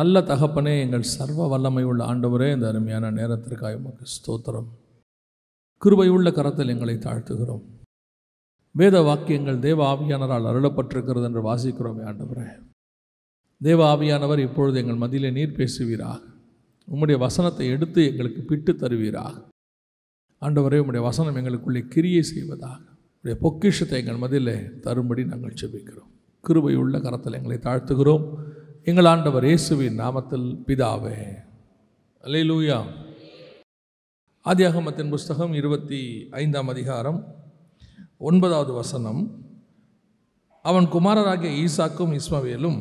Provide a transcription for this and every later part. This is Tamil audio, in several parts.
நல்ல தகப்பனே எங்கள் சர்வ வல்லமை உள்ள ஆண்டவரே இந்த அருமையான நேரத்திற்காக உமக்கு ஸ்தோத்திரம். கிருபையுள்ள கரத்தில் எங்களை தாழ்த்துகிறோம். வேத வாக்கியங்கள் தேவ ஆவியானரால் அருளப்பட்டிருக்கிறது என்று வாசிக்கிறோமே ஆண்டவரே. தேவ ஆவியானவர் இப்பொழுது எங்கள் மதியிலே நீர் பேசுவீராக. உம்முடைய வசனத்தை எடுத்து எங்களுக்கு பிட்டு தருவீராக. ஆண்டவரே உம்முடைய வசனம் எங்களுக்குள்ளே கிரியை செய்வதாக. உடைய பொக்கிஷத்தை எங்கள் மதியிலே தரும்படி நாங்கள் செபிக்கிறோம் கிருபையுள்ள கரத்தில் எங்களை தாழ்த்துகிறோம். எங்கள் ஆண்டவர் இயேசுவின் நாமத்தில் பிதாவே. அல்லேலூயா. ஆதியாகமத்தின் புஸ்தகம் இருபத்தி ஐந்தாம் அதிகாரம் ஒன்பதாவது வசனம். அவன் குமாரராகிய ஈசாக்கும் இஸ்மவேலும்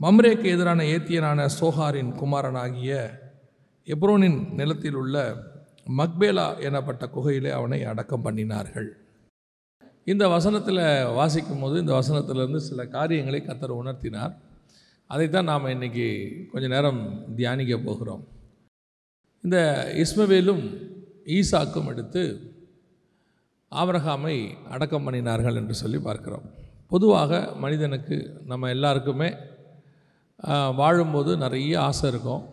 மம்ரேக்கு எதிரான ஏத்தியனான சோஹாரின் குமாரனாகிய எப்ரோனின் நிலத்தில் உள்ள மக்பேலா எனப்பட்ட குகையிலே அவனை அடக்கம் பண்ணினார்கள். இந்த வசனத்தில் வாசிக்கும் போது இந்த வசனத்திலிருந்து சில காரியங்களை கத்தர் உணர்த்தினார். அதைத்தான் நாம் இன்றைக்கி கொஞ்ச நேரம் தியானிக்க போகிறோம். இந்த இஸ்மவேலும் ஈசாக்கும் எடுத்து ஆபரகாமை அடக்கம் பண்ணினார்கள் என்று சொல்லி பார்க்கிறோம். பொதுவாக மனிதனுக்கு நம்ம எல்லாருக்குமே வாழும்போது நிறைய ஆசை இருக்கும்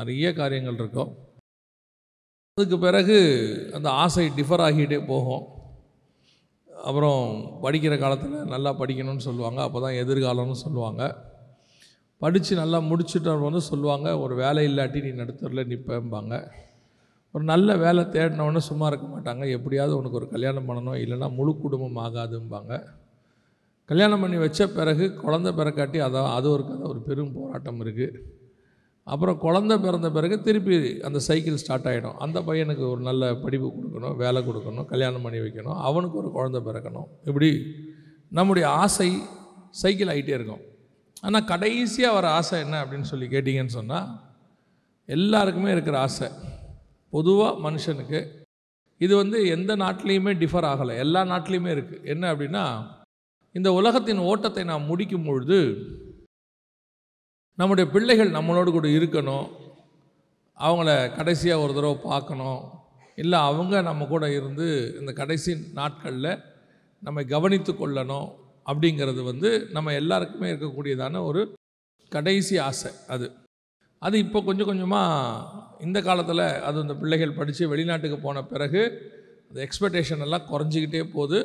நிறைய காரியங்கள் இருக்கும். அதுக்கு பிறகு அந்த ஆசை டிஃபர் ஆகிட்டே போகும். அப்புறம் படிக்கிற காலத்தில் நல்லா படிக்கணும்னு சொல்லுவாங்க அப்போ தான் எதிர்காலம்னு சொல்லுவாங்க. படித்து நல்லா முடிச்சுட்டு வந்து சொல்லுவாங்க ஒரு வேலை இல்லாட்டி நீ நடுத்தரில் நிற்பேம்பாங்க ஒரு நல்ல வேலை தேடினவொன்னே சும்மா இருக்க மாட்டாங்க. எப்படியாவது உனக்கு ஒரு கல்யாணம் பண்ணணும். இல்லைன்னா முழு குடும்பம் ஆகாதும்பாங்க. கல்யாணம் பண்ணி வச்ச பிறகு குழந்தை பிறக்காட்டி அதான் அது ஒரு கதை ஒரு பெரும் போராட்டம் இருக்குது அப்புறம் குழந்தை பிறந்த பிறகு திருப்பி அந்த சைக்கிள் ஸ்டார்ட் ஆகிடும் அந்த பையனுக்கு ஒரு நல்ல படிப்பு கொடுக்கணும் வேலை கொடுக்கணும் கல்யாணம் பண்ணி வைக்கணும். அவனுக்கு ஒரு குழந்தை பிறக்கணும். இப்படி நம்முடைய ஆசை சைக்கிள் ஆகிட்டே இருக்கும். ஆனால் கடைசியாக வர ஆசை என்ன அப்படின்னு சொல்லி கேட்டிங்கன்னு சொன்னால் எல்லாருக்குமே இருக்கிற ஆசை. பொதுவாக மனுஷனுக்கு இது வந்து எந்த நாட்டிலையுமே டிஃபர் ஆகலை. எல்லா நாட்டிலையுமே இருக்குது என்ன அப்படின்னா இந்த உலகத்தின் ஓட்டத்தை நாம் முடிக்கும் பொழுது நம்முடைய பிள்ளைகள் நம்மளோடு கூட இருக்கணும். அவங்கள கடைசியாக ஒரு தடவை பார்க்கணும். இல்லை அவங்க நம்ம கூட இருந்து இந்த கடைசி நாட்களில் நம்மை கவனித்து கொள்ளணும். அப்படிங்கிறது வந்து நம்ம எல்லாருக்குமே இருக்கக்கூடியதான ஒரு கடைசி ஆசை அது. அது இப்போ கொஞ்சம் கொஞ்சமாக இந்த காலத்தில் அது இந்த பிள்ளைகள் படித்து வெளிநாட்டுக்கு போன பிறகு அந்த எக்ஸ்பெக்டேஷன் எல்லாம் குறைஞ்சிக்கிட்டே போகுது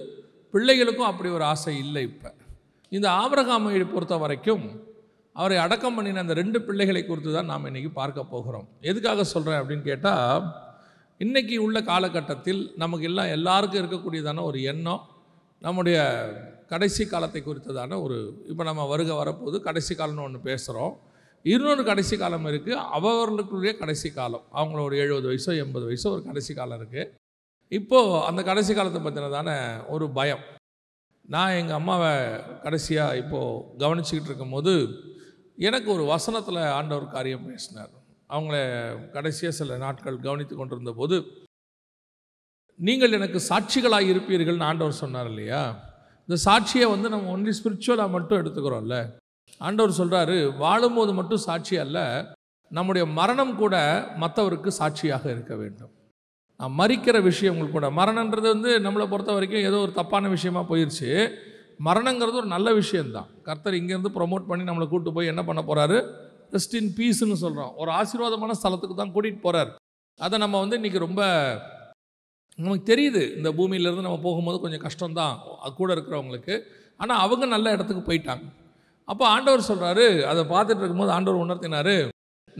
பிள்ளைகளுக்கும் அப்படி ஒரு ஆசை இல்லை இப்போ. இந்த ஆபரகாமையை பொறுத்த வரைக்கும் அவரை அடக்கம் பண்ணின அந்த ரெண்டு பிள்ளைகளை குறித்து தான் நாம் இன்றைக்கி பார்க்க போகிறோம். எதுக்காக சொல்கிறேன் அப்படின்னு கேட்டால் இன்றைக்கி உள்ள காலகட்டத்தில் நமக்கு எல்லாம் எல்லாருக்கும் இருக்கக்கூடியதான ஒரு எண்ணம் நம்முடைய கடைசி காலத்தை குறித்ததான ஒரு இப்போ நம்ம வருக வரப்போது கடைசி காலம்னு ஒன்று பேசுகிறோம் இன்னொரு கடைசி காலம் இருக்குது அவர்களுக்குரிய கடைசி காலம். அவங்கள ஒரு எழுபது வயசோ எண்பது வயசோ ஒரு கடைசி காலம் இருக்குது இப்போது அந்த கடைசி காலத்தை பற்றினதான ஒரு பயம். நான் எங்கள் அம்மாவை கடைசியாக இப்போது கவனிச்சிக்கிட்டு இருக்கும்போது எனக்கு ஒரு வசனத்தில் ஆண்டவர் காரியம் பேசினார். அவங்கள கடைசியாக சில நாட்கள் கவனித்து கொண்டிருந்த போது நீங்கள் எனக்கு சாட்சிகளாக இருப்பீர்கள்னு ஆண்டவர் சொன்னார் இல்லையா? இந்த சாட்சியை வந்து நம்ம ஒன்லி ஸ்பிரிச்சுவலாக மட்டும் எடுத்துக்கிறோம்ல. ஆண்டவர் சொல்கிறாரு வாழும்போது மட்டும் சாட்சி அல்ல நம்முடைய மரணம் கூட மற்றவருக்கு சாட்சியாக இருக்க வேண்டும். நான் மறிக்கிற விஷயங்கள் கூட மரணன்றது வந்து நம்மளை பொறுத்த வரைக்கும் ஏதோ ஒரு தப்பான விஷயமா போயிடுச்சு மரணங்கிறது ஒரு நல்ல விஷயந்தான் கர்த்தர் இங்கேருந்து ப்ரொமோட் பண்ணி நம்மளை கூட்டு போய் என்ன பண்ண போகிறாரு ரெஸ்ட் இன் பீஸ்ன்னு சொல்கிறோம் ஒரு ஆசீர்வாதமான ஸ்தலத்துக்கு தான் கூட்டிகிட்டு போகிறார் அதை நம்ம வந்து இன்றைக்கி ரொம்ப நமக்கு தெரியுது இந்த பூமியிலேருந்து நம்ம போகும்போது கொஞ்சம் கஷ்டம்தான் அது கூட இருக்கிறவங்களுக்கு. ஆனால் அவங்க நல்ல இடத்துக்கு போயிட்டாங்க. அப்போ ஆண்டவர் சொல்கிறாரு அதை பார்த்துட்டு இருக்கும்போது ஆண்டவர் உணர்த்தினார்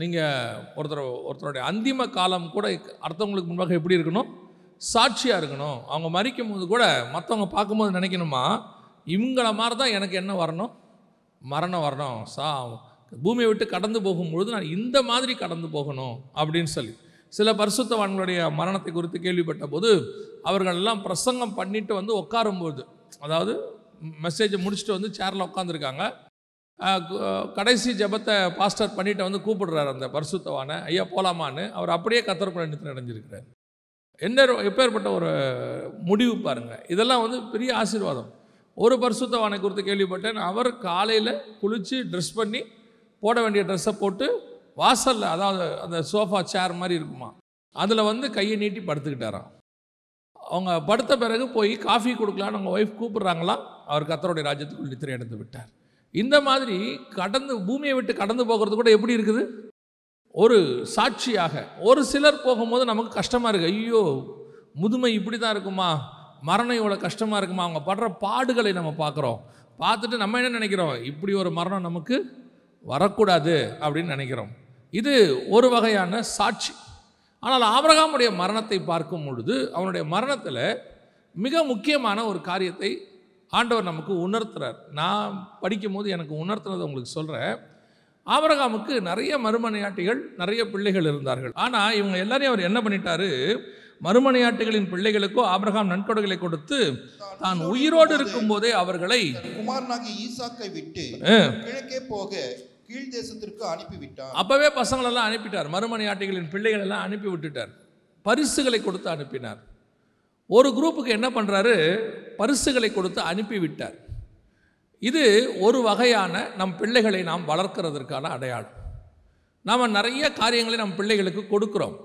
நீங்கள் ஒருத்தர் ஒருத்தருடைய அந்திம காலம் கூட அடுத்தவங்களுக்கு முன்பாக எப்படி இருக்கணும்? சாட்சியாக இருக்கணும். அவங்க மறிக்கும் போது கூட மற்றவங்க பார்க்கும்போது நினைக்கணுமா? இவங்கள மாதிரி தான் எனக்கு என்ன வரணும்? மரணம் வரணும். சா பூமியை விட்டு கடந்து போகும்பொழுது நான் இந்த மாதிரி கடந்து போகணும் அப்படின்னு சொல்லி. சில பரிசுத்தவான்களுடைய மரணத்தை குறித்து கேள்விப்பட்ட போது அவர்கள் எல்லாம் பிரசங்கம் பண்ணிட்டு வந்து உட்காரும்போது அதாவது மெசேஜை முடிச்சுட்டு வந்து சேரில் உட்காந்துருக்காங்க கடைசி ஜெபத்தை பாஸ்டர் பண்ணிட்டு வந்து கூப்பிடுறாரு அந்த பரிசுத்தவானை ஐயா போலாமான்னு? அவர் அப்படியே கத்தர் நிறுத்தி அடைஞ்சிருக்கிறார் என்ன எப்பேற்பட்ட ஒரு முடிவு பாருங்கள் இதெல்லாம் வந்து பெரிய ஆசீர்வாதம். ஒரு பரிசுத்தவானை குறித்து கேள்விப்பட்டேன். அவர் காலையில் குளித்து ட்ரெஸ் பண்ணி போட வேண்டிய ட்ரெஸ்ஸை போட்டு வாசலில் அதாவது அந்த சோஃபா சேர் மாதிரி இருக்குமா? அதில் வந்து கையை நீட்டி படுத்துக்கிட்டாராம். அவங்க படுத்த பிறகு போய் காஃபி கொடுக்கலான்னு அவங்க ஒய்ஃப் கூப்பிட்றாங்களாம் அவர் கத்தருடைய ராஜ்யத்துக்குள் நித்திரை எடுத்து விட்டார். இந்த மாதிரி கடந்து பூமியை விட்டு கடந்து போகிறது கூட எப்படி இருக்குது? ஒரு சாட்சியாக ஒரு சிலர் போகும்போது நமக்கு கஷ்டமாக இருக்குது ஐயோ முதுமை இப்படி தான் இருக்குமா? மரணம் இவ்வளோ கஷ்டமாக இருக்குமா? அவங்க படுற பாடுகளை நம்ம பார்க்குறோம். பார்த்துட்டு நம்ம என்ன நினைக்கிறோம்? இப்படி ஒரு மரணம் நமக்கு வரக்கூடாது அப்படின்னு நினைக்கிறோம். இது ஒரு வகையான சாட்சி. ஆனால் ஆபிரகாமுடைய மரணத்தை பார்க்கும் பொழுது அவனுடைய மரணத்தில் மிக முக்கியமான ஒரு காரியத்தை ஆண்டவர் நமக்கு உணர்த்துறார். நான் படிக்கும்போது எனக்கு உணர்த்துனதை உங்களுக்கு சொல்கிறேன் ஆபிரகாமுக்கு நிறைய மறுமனையாட்டிகள் நிறைய பிள்ளைகள் இருந்தார்கள். ஆனால் இவங்க எல்லாரையும் அவர் என்ன பண்ணிட்டாரு? மறுமனையாட்டிகளின் பிள்ளைகளுக்கோ ஆபிரகாம் நன்கொடைகளை கொடுத்து தான் உயிரோடு இருக்கும்போதே அவர்களை குமாரனாகிய ஈசாக்கை விட்டு கிழக்கே போக கீழ் தேசத்திற்கு அனுப்பிவிட்டார் அப்பவே பசங்களெல்லாம் அனுப்பிட்டார். மறுமணியாட்டிகளின் பிள்ளைகள் எல்லாம் அனுப்பி விட்டுட்டார் பரிசுகளை கொடுத்து அனுப்பினார். ஒரு குரூப்புக்கு என்ன பண்ணுறாரு பரிசுகளை கொடுத்து அனுப்பி விட்டார் இது ஒரு வகையான நம் பிள்ளைகளை நாம் வளர்க்கிறதற்கான அடையாளம். நாம் நிறைய காரியங்களை நம் பிள்ளைகளுக்கு கொடுக்குறோம்.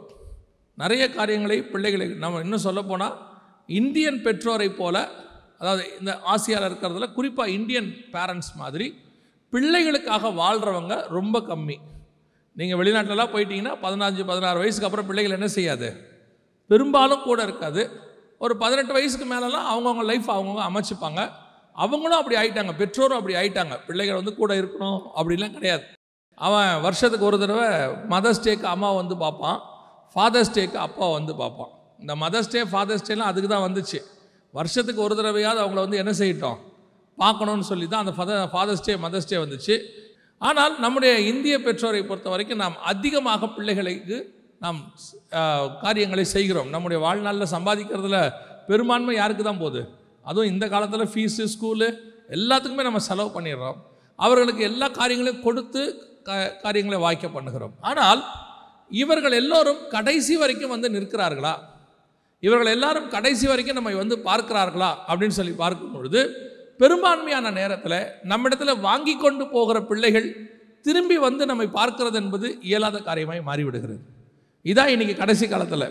நிறைய காரியங்களை பிள்ளைகளுக்கு நம்ம இன்னும் சொல்லப்போனால் இந்தியன் பெற்றோரை போல அதாவது இந்த ஆசியாவில் இருக்கிறதுல குறிப்பாக இந்தியன் பேரண்ட்ஸ் மாதிரி பிள்ளைகளுக்காக வாழ்கிறவங்க ரொம்ப கம்மி. நீங்கள் வெளிநாட்டிலலாம் போயிட்டீங்கன்னா பதினஞ்சு பதினாறு வயசுக்கு அப்புறம் பிள்ளைகள் என்ன செய்யாது? பெரும்பாலும் கூட இருக்காது. ஒரு பதினெட்டு வயசுக்கு மேலெலாம் அவங்கவுங்க லைஃப் அவங்கவுங்க அமைச்சுப்பாங்க. அவங்களும் அப்படி ஆயிட்டாங்க. பெற்றோரும் அப்படி ஆயிட்டாங்க. பிள்ளைகள் வந்து கூட இருக்கணும் அப்படிலாம் கிடையாது. அவன் வருஷத்துக்கு ஒரு தடவை மதர்ஸ் டேக்கு அம்மா வந்து பார்ப்பான். ஃபாதர்ஸ் டேக்கு அப்பா வந்து பார்ப்பான். இந்த மதர்ஸ் டே ஃபாதர்ஸ் டேலாம் அதுக்கு தான் வந்துச்சு. வருஷத்துக்கு ஒரு தடவையாவது அவங்கள வந்து என்ன செய்யட்டும்? பார்க்கணும்னு சொல்லி தான் அந்த ஃபத ஃபாதர்ஸ் டே மதர்ஸ் டே வந்துச்சு. ஆனால் நம்முடைய இந்திய பெற்றோரை பொறுத்த வரைக்கும் நாம் அதிகமாக பிள்ளைகளுக்கு நாம் காரியங்களை செய்கிறோம். நம்முடைய வாழ்நாளில் சம்பாதிக்கிறதுல பெரும்பான்மை யாருக்கு தான் போகுது? அதுவும் இந்த காலத்தில் ஃபீஸு ஸ்கூலு எல்லாத்துக்குமே நம்ம செலவு பண்ணிடுறோம். அவர்களுக்கு எல்லா காரியங்களையும் கொடுத்து காரியங்களை வாய்க்க பண்ணுகிறோம். ஆனால் இவர்கள் எல்லோரும் கடைசி வரைக்கும் வந்து நிற்கிறார்களா? இவர்கள் எல்லாரும் கடைசி வரைக்கும் நம்ம வந்து பார்க்கிறார்களா? அப்படின்னு சொல்லி பார்க்கும் பொழுது பெரும்பான்மையான நேரத்தில் நம்மிடத்தில் வாங்கி கொண்டு போகிற பிள்ளைகள் திரும்பி வந்து நம்மை பார்க்கிறது என்பது இயலாத காரியமாய் மாறிவிடுகிறது. இதான் இன்னைக்கு கடைசி காலத்தில்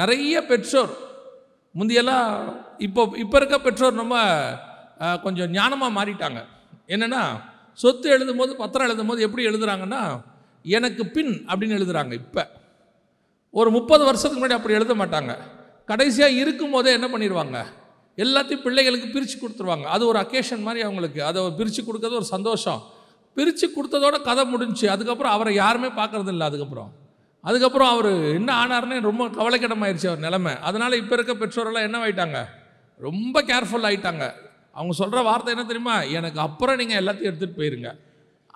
நிறைய பெற்றோர் முந்தியெல்லாம் இப்போ இப்போ இருக்க பெற்றோர் நம்ம கொஞ்சம் ஞானமாக மாறிட்டாங்க. என்னென்னா சொத்து எழுதும்போது பத்திரம் எழுதும் போது எப்படி எழுதுகிறாங்கன்னா எனக்கு பின் அப்படின்னு எழுதுகிறாங்க இப்போ. ஒரு முப்பது வருஷத்துக்கு முன்னாடி அப்படி எழுத மாட்டாங்க. கடைசியாக இருக்கும் போதே என்ன பண்ணிடுவாங்க எல்லாத்தையும் பிள்ளைகளுக்கு பிரித்து கொடுத்துருவாங்க. அது ஒரு அக்கேஷன் மாதிரி அவங்களுக்கு. அதை பிரித்து கொடுக்கறது ஒரு சந்தோஷம். பிரித்து கொடுத்ததோட கதை முடிஞ்சு அதுக்கப்புறம் அவரை யாருமே பார்க்கறது இல்லை அதுக்கப்புறம். அதுக்கப்புறம் அவர் என்ன ஆனார்னே ரொம்ப கவலைக்கிடமாயிருச்சு அவர் நிலமை. அதனால் இப்போ இருக்க பெற்றோரெல்லாம் என்ன ஆகிட்டாங்க ரொம்ப கேர்ஃபுல் ஆயிட்டாங்க. அவங்க சொல்கிற வார்த்தை என்ன தெரியுமா? எனக்கு அப்புறம் நீங்கள் எல்லாத்தையும் எடுத்துகிட்டு போயிருங்க.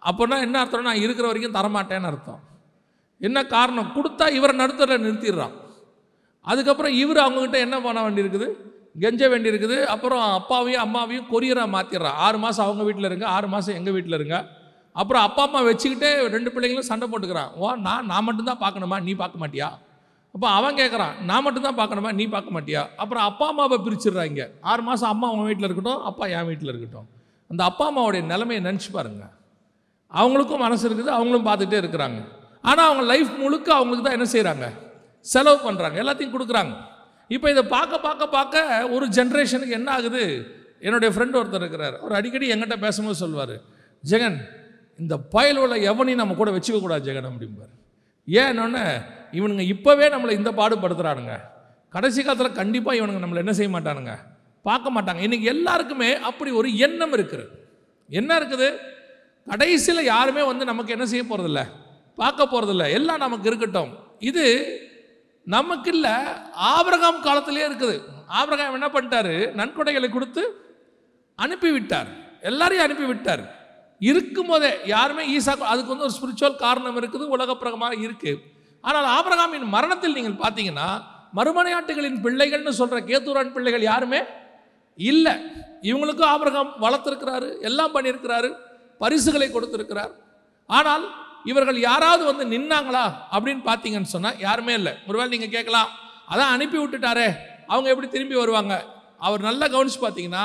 அப்போனா என்ன அர்த்தம் நான் இருக்கிற வரைக்கும் தரமாட்டேன்னு அர்த்தம். என்ன காரணம்? கொடுத்தா இவரை நடுத்தரில் நிறுத்திடுறான். அதுக்கப்புறம் இவர் அவங்கக்கிட்ட என்ன பண்ண வேண்டியிருக்குது? கெஞ்ச வேண்டியிருக்குது. அப்புறம் அப்பாவையும் அம்மாவையும் கொரியராக மாற்றிடுறான் ஆறு மாதம் அவங்க வீட்டில் இருங்க. ஆறு மாதம் எங்கள் வீட்டில் இருங்க. அப்புறம் அப்பா அம்மா வச்சுக்கிட்டே ரெண்டு பிள்ளைங்களும் சண்டை போட்டுக்கிறான். ஓ நான் நான் மட்டும்தான் பார்க்கணுமா? நீ பார்க்க மாட்டியா? அப்போ அவன் கேட்குறான் நான் மட்டும்தான் பார்க்கணுமா? நீ பார்க்க மாட்டியா? அப்புறம் அப்பா அம்மாவை பிரிச்சிடுறாங்க ஆறு மாதம் அம்மா அவங்க வீட்டில் இருக்கட்டும் அப்பா என் வீட்டில் இருக்கட்டும். அந்த அப்பா அம்மாவுடைய நிலைமையை நினச்சி பாருங்க. அவங்களுக்கும் மனசு இருக்குது. அவங்களும் பார்த்துட்டே இருக்கிறாங்க. ஆனால் அவங்க லைஃப் முழுக்க அவங்களுக்கு தான் என்ன செய்கிறாங்க செலவு பண்ணுறாங்க எல்லாத்தையும் கொடுக்குறாங்க. இப்போ இதை பார்க்க பார்க்க பார்க்க ஒரு ஜென்ரேஷனுக்கு என்ன ஆகுது? என்னுடைய ஃப்ரெண்ட் ஒருத்தர் இருக்கிறார். அவர் அடிக்கடி எங்கிட்ட பேசும்போது சொல்வார் ஜெகன் இந்த பயலோட எவனையும் நம்ம கூட வச்சுக்க கூடாது ஜெகன் அப்படிம்பார். ஏன்னொன்னே இவனுங்க இப்போவே நம்மளை இந்த பாடுபடுத்துகிறானுங்க கடைசி காலத்தில் கண்டிப்பாக இவனுங்க நம்மளை என்ன செய்ய மாட்டானுங்க? பார்க்க மாட்டாங்க. இன்றைக்கி எல்லாருக்குமே அப்படி ஒரு எண்ணம் இருக்குது. என்ன இருக்குது? கடைசியில் யாருமே வந்து நமக்கு என்ன செய்ய போகிறதில்ல பார்க்க போகிறதில்ல எல்லாம் நமக்கு இருக்கட்டும். இது நமக்கு இல்லை ஆபிரகாம் காலத்திலே இருக்குது. ஆபிரகாம் என்ன பண்ணிட்டாரு? நன்கொடைகளை கொடுத்து அனுப்பி விட்டார் எல்லாரையும் அனுப்பி விட்டார் இருக்கும்போதே யாருமே ஈசா அதுக்கு வந்து ஒரு ஸ்பிரிச்சுவல் காரணம் இருக்குது உலகப்பிரகமாக இருக்குது ஆனால் ஆபிரகாமின் மரணத்தில் நீங்கள் பார்த்தீங்கன்னா மறுமனையாட்டுகளின் பிள்ளைகள்னு சொல்கிற கேத்தூரான் பிள்ளைகள் யாருமே இல்லை. இவங்களுக்கும் ஆபிரகாம் வளர்த்துருக்கிறாரு எல்லாம் பண்ணியிருக்கிறாரு பரிசுகளை கொடுத்துருக்கிறார். ஆனால் இவர்கள் யாராவது வந்து நின்னாங்களா அப்படின்னு பார்த்தீங்கன்னு சொன்னால் யாருமே இல்லை. ஒருவேளை நீங்கள் கேட்கலாம். அதான் அனுப்பி விட்டுட்டாரே. அவங்க எப்படி திரும்பி வருவாங்க? அவர் நல்லா கவனிச்சு பார்த்தீங்கன்னா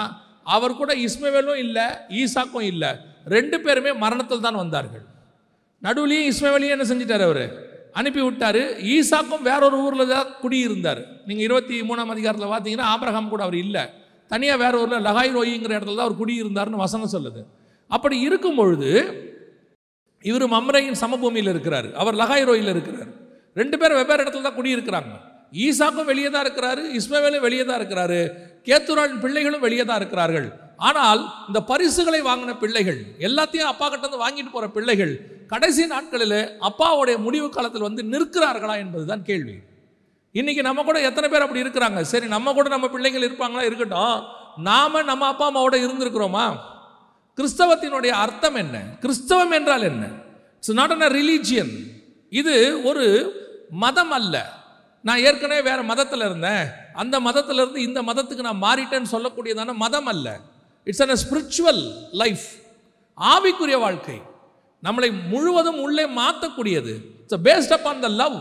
அவர் கூட இஸ்மவேலும் இல்லை ஈசாக்கும் இல்லை. ரெண்டு பேருமே மரணத்தில் தான் வந்தார்கள். நடுவுலையும் இஸ்மவேலையும் என்ன செஞ்சிட்டார் அவர்? அனுப்பி விட்டார். ஈசாக்கும் வேறொரு ஊரில் தான் குடியிருந்தார். நீங்கள் இருபத்தி மூணாம் அதிகாரத்தில் பார்த்தீங்கன்னா ஆபிரகாம் கூட அவர் இல்லை. தனியாக வேற ஊரில் லகாய் ரோயிங்கிற இடத்துல தான் அவர் குடியிருந்தார்னு வசனம் சொல்லுது. அப்படி இருக்கும் பொழுது இவர் மம்ரையின் சமபூமியில் இருக்கிறார். அவர் லகாய்ரோயில் இருக்கிறார். ரெண்டு பேரும் வெவ்வேறு இடத்துல தான் குடியிருக்கிறாங்க. ஈசாக்கும் வெளியே தான் இருக்கிறாரு இஸ்மவேலும் வெளியே தான் இருக்கிறாரு கேத்துரான் பிள்ளைகளும் வெளியே தான் இருக்கிறார்கள். ஆனால் இந்த பரிசுகளை வாங்கின பிள்ளைகள் எல்லாத்தையும் அப்பா கிட்ட வந்து வாங்கிட்டு போகிற பிள்ளைகள் கடைசி நாட்களில் அப்பாவுடைய முடிவு காலத்தில் வந்து நிற்கிறார்களா என்பதுதான் கேள்வி. இன்றைக்கி நம்ம கூட எத்தனை பேர் அப்படி இருக்கிறாங்க? சரி நம்ம கூட நம்ம பிள்ளைகள் இருப்பாங்களா? இருக்கட்டும். நாம நம்ம அப்பா அம்மாவோட இருந்திருக்கிறோமா? கிறிஸ்தவத்தினுடைய அர்த்தம் என்ன? கிறிஸ்தவம் என்றால் என்ன? இட்ஸ் நாட் அன் ரிலீஜியன் இது ஒரு மதம் அல்ல. நான் ஏற்கனவே வேற மதத்தில் இருந்தேன். அந்த மதத்தில் இருந்து இந்த மதத்துக்கு நான் மாறிட்டேன்னு சொல்லக்கூடியதான மதம் அல்ல. இட்ஸ் அன் ஸ்பிரிச்சுவல் லைஃப் ஆவிக்குரிய வாழ்க்கை. நம்மளை முழுவதும் உள்ளே மாற்றக்கூடியது it's based upon the love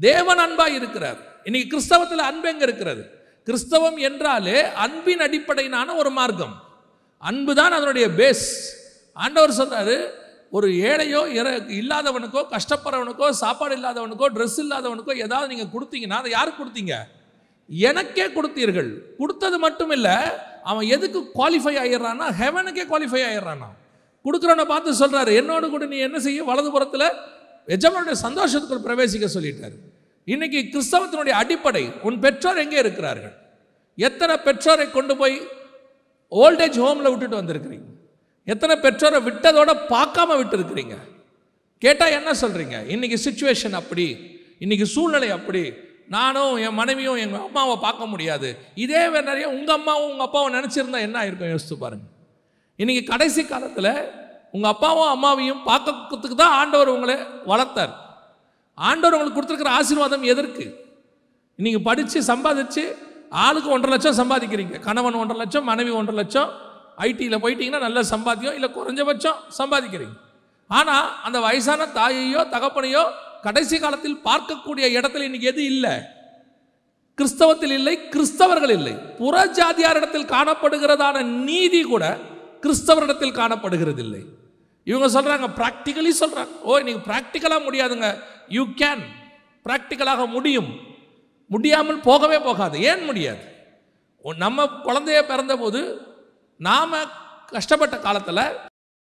தேவன் அன்பாக இருக்கிறார். இன்னைக்கு கிறிஸ்தவத்தில் அன்பு எங்கே இருக்கிறது? கிறிஸ்தவம் என்றாலே அன்பின் அடிப்படையிலான ஒரு மார்க்கம். அன்பு தான் அதனுடைய பேஸ் ஆண்டவர் சொல்றாரு ஒரு ஏழையோ இற இல்லாதவனுக்கோ கஷ்டப்படுறவனுக்கோ சாப்பாடு இல்லாதவனுக்கோ ட்ரெஸ் இல்லாதவனுக்கோ ஏதாவது நீங்கள் கொடுத்தீங்கன்னா அதை யாருக்கு கொடுத்தீங்க? எனக்கே கொடுத்தீர்கள். கொடுத்தது மட்டும் இல்லை அவன் எதுக்கு குவாலிஃபை ஆகிடுறான்னா ஹெவனுக்கே குவாலிஃபை ஆகிடுறானா கொடுக்குறவனை பார்த்து சொல்கிறாரு என்னோடு கூட நீ என்ன செய்ய? வலதுபுறத்தில் எஜமானுடைய சந்தோஷத்துக்குள் பிரவேசிக்க சொல்லிட்டாரு. இன்னைக்கு கிறிஸ்தவத்தினுடைய அடிப்படை உன் பெற்றோர் எங்கே இருக்கிறார்கள்? எத்தனை பெற்றோரை கொண்டு போய் ஓல்டேஜ் ஹோமில் விட்டுட்டு வந்திருக்கிறீங்க. எத்தனை பெற்றோரை விட்டதோட பார்க்காம விட்டுருக்குறீங்க. கேட்டால் என்ன சொல்கிறீங்க இன்னைக்கு சுச்சுவேஷன் அப்படி இன்றைக்கி சூழ்நிலை அப்படி. நானும் என் மனைவியும் எங்கள் அம்மாவை பார்க்க முடியாது. இதே வேற நிறைய உங்கள் அம்மாவும் உங்கள் அப்பாவும் நினச்சிருந்தா என்ன ஆயிருக்கும்? யோசித்து பாருங்கள் இன்றைக்கி கடைசி காலத்தில் உங்கள் அப்பாவும் அம்மாவையும் பார்க்கறதுக்கு தான் ஆண்டவர் உங்களை வளர்த்தார். ஆண்டவர் உங்களுக்கு கொடுத்துருக்கிற ஆசீர்வாதம் எதற்கு? இன்னைக்கு படித்து சம்பாதிச்சு ஆளுக்கு ஒன்றரை லட்சம் சம்பாதிக்கிறீங்க. கணவன் ஒன்றரை லட்சம் மனைவி ஒன்றரை லட்சம். ஐடியில் போயிட்டீங்கன்னா நல்ல சம்பாத்தியம் இல்லை குறைஞ்சபட்சம் சம்பாதிக்கிறீங்க. ஆனால் அந்த வயசான தாயையோ தகப்பனையோ கடைசி காலத்தில் பார்க்கக்கூடிய இடத்துல இன்னைக்கு எது இல்லை? கிறிஸ்தவத்தில் இல்லை கிறிஸ்தவர்கள் இல்லை. புற ஜாதியாரிடத்தில் காணப்படுகிறதான நீதி கூட கிறிஸ்தவரிடத்தில் காணப்படுகிறதில்லை. இவங்க சொல்கிறாங்க ப்ராக்டிக்கலி சொல்கிறாங்க ஓ இன்னைக்கு ப்ராக்டிக்கலாக முடியாதுங்க. யூ கேன் ப்ராக்டிக்கலாக முடியும். முடியாமல் போகவே போகாது. ஏன் முடியாது? நம்ம குழந்தைய பிறந்தபோது நாம் கஷ்டப்பட்ட காலத்தில்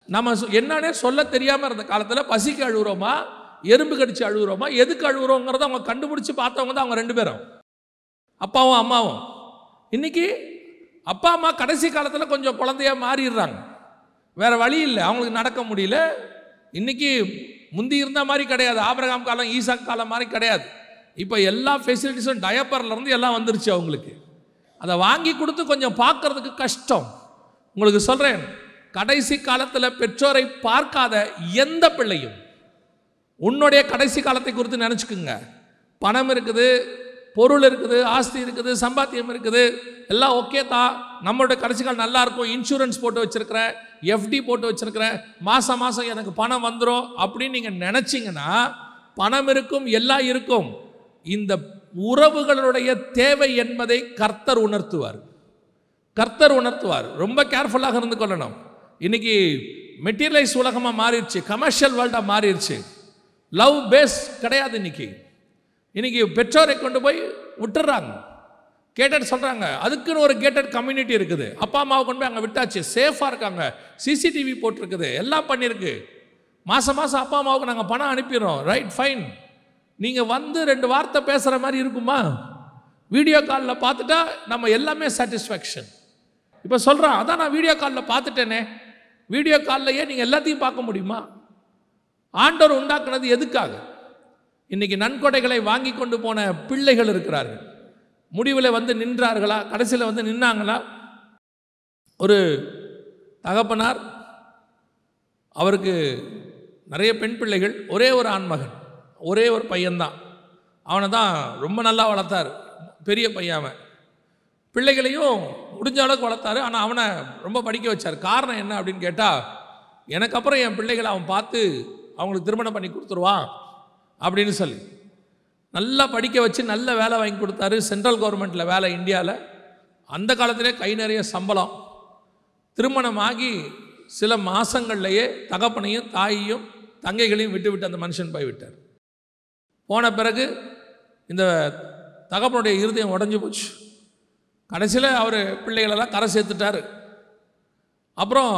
நம்ம என்னன்னே சொல்ல தெரியாமல் இருந்த காலத்தில் பசிக்கு அழுகுறோமா? எறும்பு கடிச்சு அழுகுறோமா? எதுக்கு அழுகுறோங்கிறத அவங்க கண்டுபிடிச்சி பார்த்தவங்க தான் அவங்க ரெண்டு பேரும். அப்பாவும் அம்மாவும். இன்னைக்கு அப்பா அம்மா கடைசி காலத்தில் கொஞ்சம் குழந்தையாக மாறிடுறாங்க. வேற வழி இல்லை. அவங்களுக்கு நடக்க முடியல. இன்னைக்கு முந்தி இருந்த மாதிரி கிடையாது. ஆபிரகாம் காலம் ஈசாக் காலம் மாதிரி கிடையாது. இப்போ எல்லா ஃபெசிலிட்டிஸும் டயப்பர்லேருந்து எல்லாம் வந்துருச்சு அவங்களுக்கு. அதை வாங்கி கொடுத்து கொஞ்சம் பார்க்கறதுக்கு கஷ்டம். உங்களுக்கு சொல்கிறேன் கடைசி காலத்தில் பெற்றோரை பார்க்காத எந்த பிள்ளையும் உன்னுடைய கடைசி காலத்தை குறித்து நினச்சிக்குங்க. பணம் இருக்குது பொருள் இருக்குது ஆஸ்தி இருக்குது சம்பாத்தியம் இருக்குது எல்லாம் ஓகே தான். நம்மளுடைய கடைசி காலம் நல்லா இருக்கும். இன்சூரன்ஸ் போட்டு வச்சுருக்கிறேன் எஃப்டி போட்டு வச்சுருக்கிறேன். மாதம் மாதம் எனக்கு பணம் வந்துடும் அப்படின்னு நீங்கள் நினச்சிங்கன்னா பணம் இருக்கும் எல்லாம் இருக்கும். இந்த உறவுகளுடைய தேவை என்பதை கர்த்தர் உணர்த்துவார். கர்த்தர் உணர்த்துவார். ரொம்ப கேர்ஃபுல்லாக இருந்து கொள்ளணும். இன்னைக்கு மெட்டீரியலைஸ் உலகமாக மாறிடுச்சு. கமர்ஷியல் வேர்ல்டாக மாறிடுச்சு. லவ் பேஸ் கிடையாது இன்னைக்கு. இன்னைக்கு பெற்றோரை கொண்டு போய் விட்டுறாங்க. கேட்டட் சொல்கிறாங்க அதுக்குன்னு ஒரு கேட்டட் கம்யூனிட்டி இருக்குது. அப்பா அம்மாவை கொண்டு போய் அங்கே விட்டாச்சு. சேஃபாக இருக்காங்க. சிசிடிவி போட்டிருக்குது. எல்லாம் பண்ணியிருக்கு. மாதம் மாதம் அப்பா அம்மாவுக்கு நாங்கள் பணம் அனுப்பிடுறோம். ரைட் ஃபைன் நீங்கள் வந்து ரெண்டு வார்த்தை பேசுகிற மாதிரி இருக்குமா? வீடியோ காலில் பார்த்துட்டா நம்ம எல்லாமே சாட்டிஸ்ஃபேக்ஷன் இப்போ சொல்கிறான் அதான் நான் வீடியோ காலில் பார்த்துட்டேனே. வீடியோ காலிலேயே நீங்கள் எல்லாத்தையும் பார்க்க முடியுமா? ஆண்டவர் உண்டாக்குனது எதுக்காக? இன்னைக்கு நன்கொடைகளை வாங்கி கொண்டு போன பிள்ளைகள் இருக்கிறார்கள். முடிவில் வந்து நின்றார்களா? கடைசியில் வந்து நின்னாங்களா? ஒரு தகப்பனார் அவருக்கு நிறைய பெண் பிள்ளைகள் ஒரே ஒரு ஆண்மகன். ஒரே ஒரு பையன்தான். அவனை தான் ரொம்ப நல்லா வளர்த்தார். பெரிய பையன் அவன். பிள்ளைகளையும் முடிஞ்ச அளவுக்கு வளர்த்தாரு. ஆனால் அவனை ரொம்ப படிக்க வச்சார். காரணம் என்ன அப்படின்னு கேட்டால் எனக்கு அப்புறம் என் பிள்ளைகளை அவன் பார்த்து அவங்களுக்கு திருமணம் பண்ணி கொடுத்துருவான் அப்படின்னு சொல்லி. நல்லா படிக்க வச்சு நல்ல வேலை வாங்கி கொடுத்தாரு சென்ட்ரல் கவர்மெண்ட்டில் வேலை இந்தியாவில் அந்த காலத்திலே கை நிறைய சம்பளம். திருமணமாகி சில மாதங்கள்லேயே தகப்பனையும் தாயையும் தங்கைகளையும் விட்டு விட்டு அந்த மனுஷன் போய்விட்டார். போன பிறகு இந்த தகப்பனுடைய இருதயம் உடஞ்சி போச்சு. கடைசியில் அவர் பிள்ளைகளெல்லாம் கரை சேர்த்துட்டாரு. அப்புறம்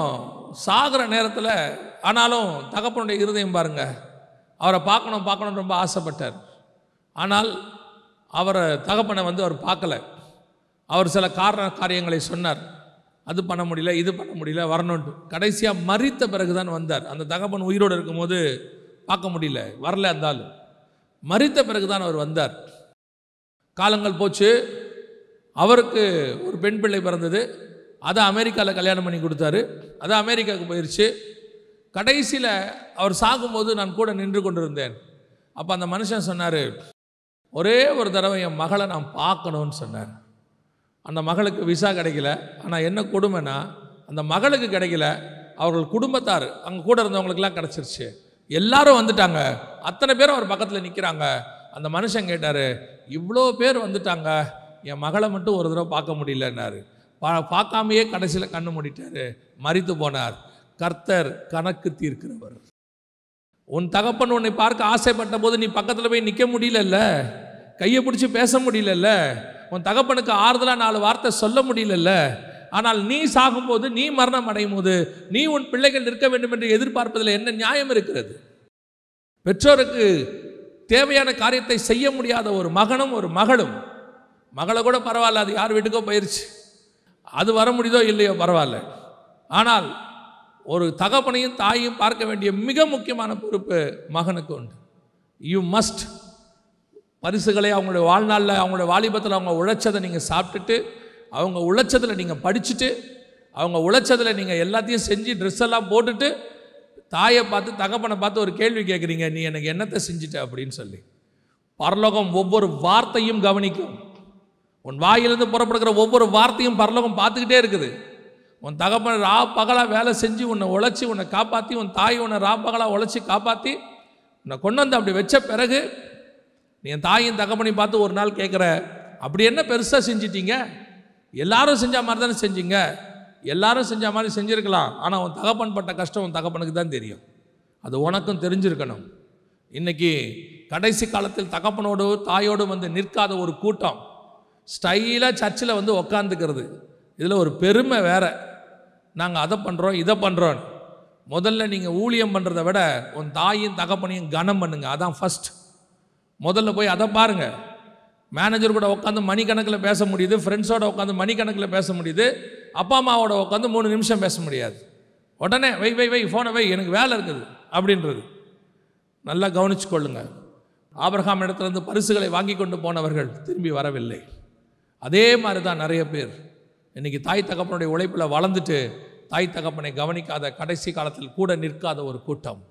சாகிற நேரத்தில் ஆனாலும் தகப்பனுடைய இருதயம் பாருங்கள் அவரை பார்க்கணும் பார்க்கணும்னு ரொம்ப ஆசைப்பட்டார். ஆனால் அவரை தகப்பனை வந்து அவர் பார்க்கல. அவர் சில காரண காரியங்களை சொன்னார். அது பண்ண முடியல இது பண்ண முடியல வரணுன்ட்டு கடைசியாக மறித்த பிறகு தான் வந்தார். அந்த தகப்பன் உயிரோடு இருக்கும்போது பார்க்க முடியல வரல அந்த ஆள். மறித்த பிறகுதான் அவர் வந்தார். காலங்கள் போச்சு. அவருக்கு ஒரு பெண் பிள்ளை பிறந்தது. அதை அமெரிக்காவில் கல்யாணம் பண்ணி கொடுத்தாரு. அது அமெரிக்காவுக்கு போயிடுச்சு கடைசியில் அவர் சாகும்போது நான் கூட நின்று கொண்டிருந்தேன். அப்போ அந்த மனுஷன் சொன்னார் ஒரே ஒரு தடவை என் மகளை நான் பார்க்கணும்னு சொன்னார். அந்த மகளுக்கு விசா கிடைக்கல. ஆனால் என்ன கொடுமைனா அந்த மகளுக்கு கிடைக்கல. அவர்கள் குடும்பத்தார் அங்கே கூட இருந்தவங்களுக்கெல்லாம் கிடச்சிருச்சு. எல்லாரும் வந்துட்டாங்க. அத்தனை பேரும் அவர் பக்கத்தில் நிற்கிறாங்க அந்த மனுஷன் கேட்டார் இவ்வளோ பேர் வந்துட்டாங்க. என் மகளை மட்டும் ஒரு தடவை பார்க்க முடியலன்னாரு. பா பார்க்காமையே கடைசியில் கண்ணு மூடிட்டாரு. மறித்து போனார். கர்த்தர் கணக்கு தீர்க்கிறவர். உன் தகப்பன் உன்னை பார்க்க ஆசைப்பட்ட போது நீ பக்கத்தில் போய் நிற்க முடியலல்ல? கையை பிடிச்சி பேச முடியலல்ல? உன் தகப்பனுக்கு ஆறுதலாக நாலு வார்த்தை சொல்ல முடியலல்ல? ஆனால் நீ சாகும்போது நீ மரணம் அடையும் போது நீ உன் பிள்ளைகள் இருக்க வேண்டும் என்று எதிர்பார்ப்பதில் என்ன நியாயம் இருக்கிறது? பெற்றோருக்கு தேவையான காரியத்தை செய்ய முடியாத ஒரு மகனும் ஒரு மகளும் மகளை கூட பரவாயில்ல அது யார் வீட்டுக்கோ போயிருச்சு. அது வர முடியுதோ இல்லையோ பரவாயில்ல. ஆனால் ஒரு தகப்பனையும் தாயும் பார்க்க வேண்டிய மிக முக்கியமான பொறுப்பு மகனுக்கு உண்டு. யூ மஸ்ட் பரிசுகளை அவங்களுடைய வாழ்நாளில் அவங்களுடைய வாலிபத்தில் அவங்க உழைச்சதை நீங்கள் சாப்பிட்டுட்டு அவங்க உழைச்சதில் நீங்கள் படிச்சுட்டு அவங்க உழைச்சதில் நீங்கள் எல்லாத்தையும் செஞ்சு ட்ரெஸ் எல்லாம் போட்டுட்டு தாயை பார்த்து தகப்பனை பார்த்து ஒரு கேள்வி கேட்குறீங்க நீ எனக்கு என்னத்தை செஞ்சுட்ட? அப்படின்னு சொல்லி. பரலோகம் ஒவ்வொரு வார்த்தையும் கவனிக்கும். உன் வாயிலிருந்து புறப்படுகிற ஒவ்வொரு வார்த்தையும் பரலோகம் பார்த்துக்கிட்டே இருக்குது. உன் தகப்பன் ரா பகலாக வேலை செஞ்சு உன்னை உழைச்சி உன்னை காப்பாற்றி உன் தாய் உன்னை ரா பகலாக உழைச்சி காப்பாற்றி உன்னை கொண்டு வந்து அப்படி வச்ச பிறகு நீ என் தாயும் தகப்பனையும் பார்த்து ஒரு நாள் கேட்குற அப்படி என்ன பெருசாக செஞ்சிட்டீங்க? எல்லாரும் செஞ்ச மாதிரி தானே செஞ்சீங்க. எல்லாரும் செஞ்ச மாதிரி செஞ்சுருக்கலாம். ஆனால் உன் தகப்பன் பட்ட கஷ்டம் உன் தகப்பனுக்கு தான் தெரியும். அது உனக்கும் தெரிஞ்சிருக்கணும். இன்னைக்கு கடைசி காலத்தில் தகப்பனோடு தாயோடு வந்து நிற்காத ஒரு கூட்டம் ஸ்டைலாக சர்ச்சில் வந்து உக்காந்துக்கிறது. இதில் ஒரு பெருமை வேற. நாங்கள் அதை பண்ணுறோம் இதை பண்ணுறோம் முதல்ல நீங்கள் ஊழியம் பண்ணுறதை விட உன் தாயும் தகப்பனையும் கனம் பண்ணுங்க. அதான் ஃபஸ்ட் முதல்ல போய் அதை பாருங்கள் மேனேஜர் கூட உட்காந்து மணிக்கணக்கில் பேச முடியுது ஃப்ரெண்ட்ஸோட உட்காந்து மணிக்கணக்கில் பேச முடியுது அப்பா அம்மாவோட உட்காந்து மூணு நிமிஷம் பேச முடியாது. உடனே வை வை வை ஃபோனை வை எனக்கு வேலை இருக்குது அப்படின்றது. நல்லா கவனிச்சு கொள்ளுங்க ஆபிரகாம் இடத்துலேருந்து பரிசுகளை வாங்கி கொண்டு போனவர்கள் திரும்பி வரவில்லை. அதே மாதிரி தான் நிறைய பேர். இன்றைக்கி தாய் தகப்பனுடைய உழைப்பில் வளர்ந்துட்டு தாய் தகப்பனை கவனிக்காத கடைசி காலத்தில் கூட நிற்காத ஒரு கூட்டம்.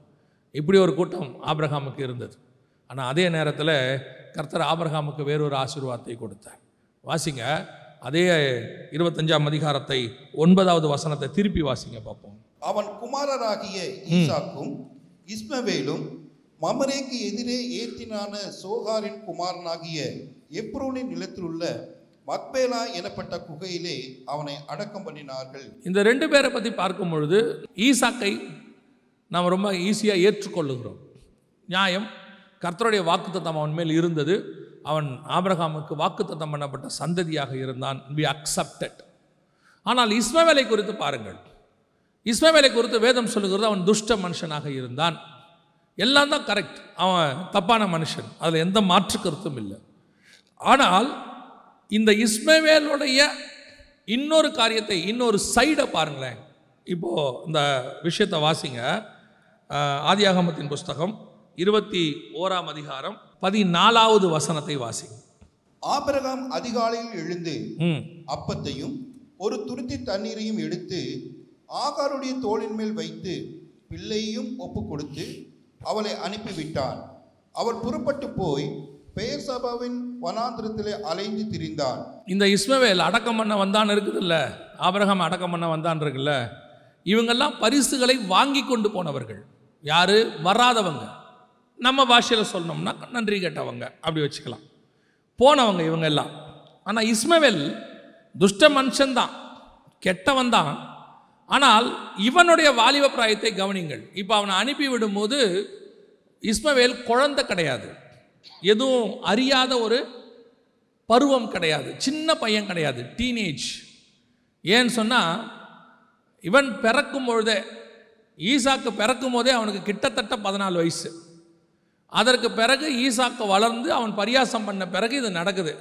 இப்படி ஒரு கூட்டம் ஆபிரகாமுக்கு இருந்தது. ஆனால் அதே நேரத்தில் கர்த்தர் ஆபிரகாமுக்கு வேறொரு ஆசீர்வாதத்தை கொடுத்தார். வாசிங்க அதே இருபத்தஞ்சாம் அதிகாரத்தை ஒன்பதாவது வசனத்தை திருப்பி வாசிங்க பார்ப்போம். அவன் குமாரராகிய ஈசாக்கும் இஸ்மவேலும் மமரேக்கு எதிரே ஏத்தினான சோகாரின் குமாரனாகிய எப்ரோனின் நிலத்திலுள்ள மக்பேலா எனப்பட்ட குகையிலே அவனை அடக்கம் பண்ணினார்கள். இந்த ரெண்டு பேரை பற்றி பார்க்கும் பொழுது ஈசாக்கை நாம் ரொம்ப ஈஸியாக ஏற்றுக்கொள்ளுகிறோம். நியாயம் கர்த்தருடைய வாக்குத்தத்தம் அவன் மேல் இருந்தது. அவன் ஆபிரகாமுக்கு வாக்குத்தத்தம் பண்ணப்பட்ட சந்ததியாக இருந்தான். வி அக்செப்டட் ஆனால் இஸ்மவேலை குறித்து பாருங்கள். இஸ்மவேலை குறித்து வேதம் சொல்லுகிறது அவன் துஷ்ட மனுஷனாக இருந்தான். எல்லாம் தான் கரெக்ட் அவன் தப்பான மனுஷன். அதில் எந்த மாற்று கருத்தும் இல்லை. ஆனால் இந்த இஸ்மவேலுடைய இன்னொரு காரியத்தை இன்னொரு சைடை பாருங்களேன். இப்போ இந்த விஷயத்தை வாசிங்க. ஆதியாகமத்தின் புஸ்தகம் இருபத்தி ஓராம் அதிகாரம் பதினாலாவது வசனத்தை வாசிங்க ஆபிரகாம் அதிகாலையில் எழுந்து ம். அப்பத்தையும் ஒரு துருத்தி தண்ணீரையும் எடுத்து ஆகாருடைய தோளின் மேல் வைத்து பிள்ளையையும் ஒப்பு கொடுத்து அவளை அனுப்பிவிட்டான். அவள் புறப்பட்டு போய் பெயர்சபாவின் வனாந்திரத்திலே அலைந்து திரிந்தான். இந்த இஸ்மவேல் அடக்கம் பண்ண வந்தான் இருக்குதுல்ல? ஆபிரகாம் அடக்கம் பண்ண வந்தான் இருக்குல்ல? இவங்கெல்லாம் பரிசுகளை வாங்கி கொண்டு போனவர்கள். யாரு? வராதவங்க. நம்ம பாஷையில் சொன்னோம்னா நன்றி கேட்டவங்க. அப்படி வச்சுக்கலாம். போனவங்க இவங்க எல்லாம். ஆனால் இஸ்மவேல் துஷ்ட மனுஷன்தான் கெட்டவன் தான். ஆனால் இவனுடைய வாலிப பிராயத்தை கவனிங்கள். இப்போ அவனை அனுப்பி விடும்போது இஸ்மவேல் குழந்தை கிடையாது. எதுவும் அறியாத ஒரு பருவம் கிடையாது. சின்ன பையன் கிடையாது. டீனேஜ் ஏன்னு சொன்னால் இவன் பிறக்கும் பொழுதே ஈசாக்கு பிறக்கும் போதே அவனுக்கு கிட்டத்தட்ட பதினாலு வயசு. அதற்கு பிறகு ஈசாக்கு வளர்ந்து அவன் பரியாசம் பண்ண பிறகு இது நடக்குது.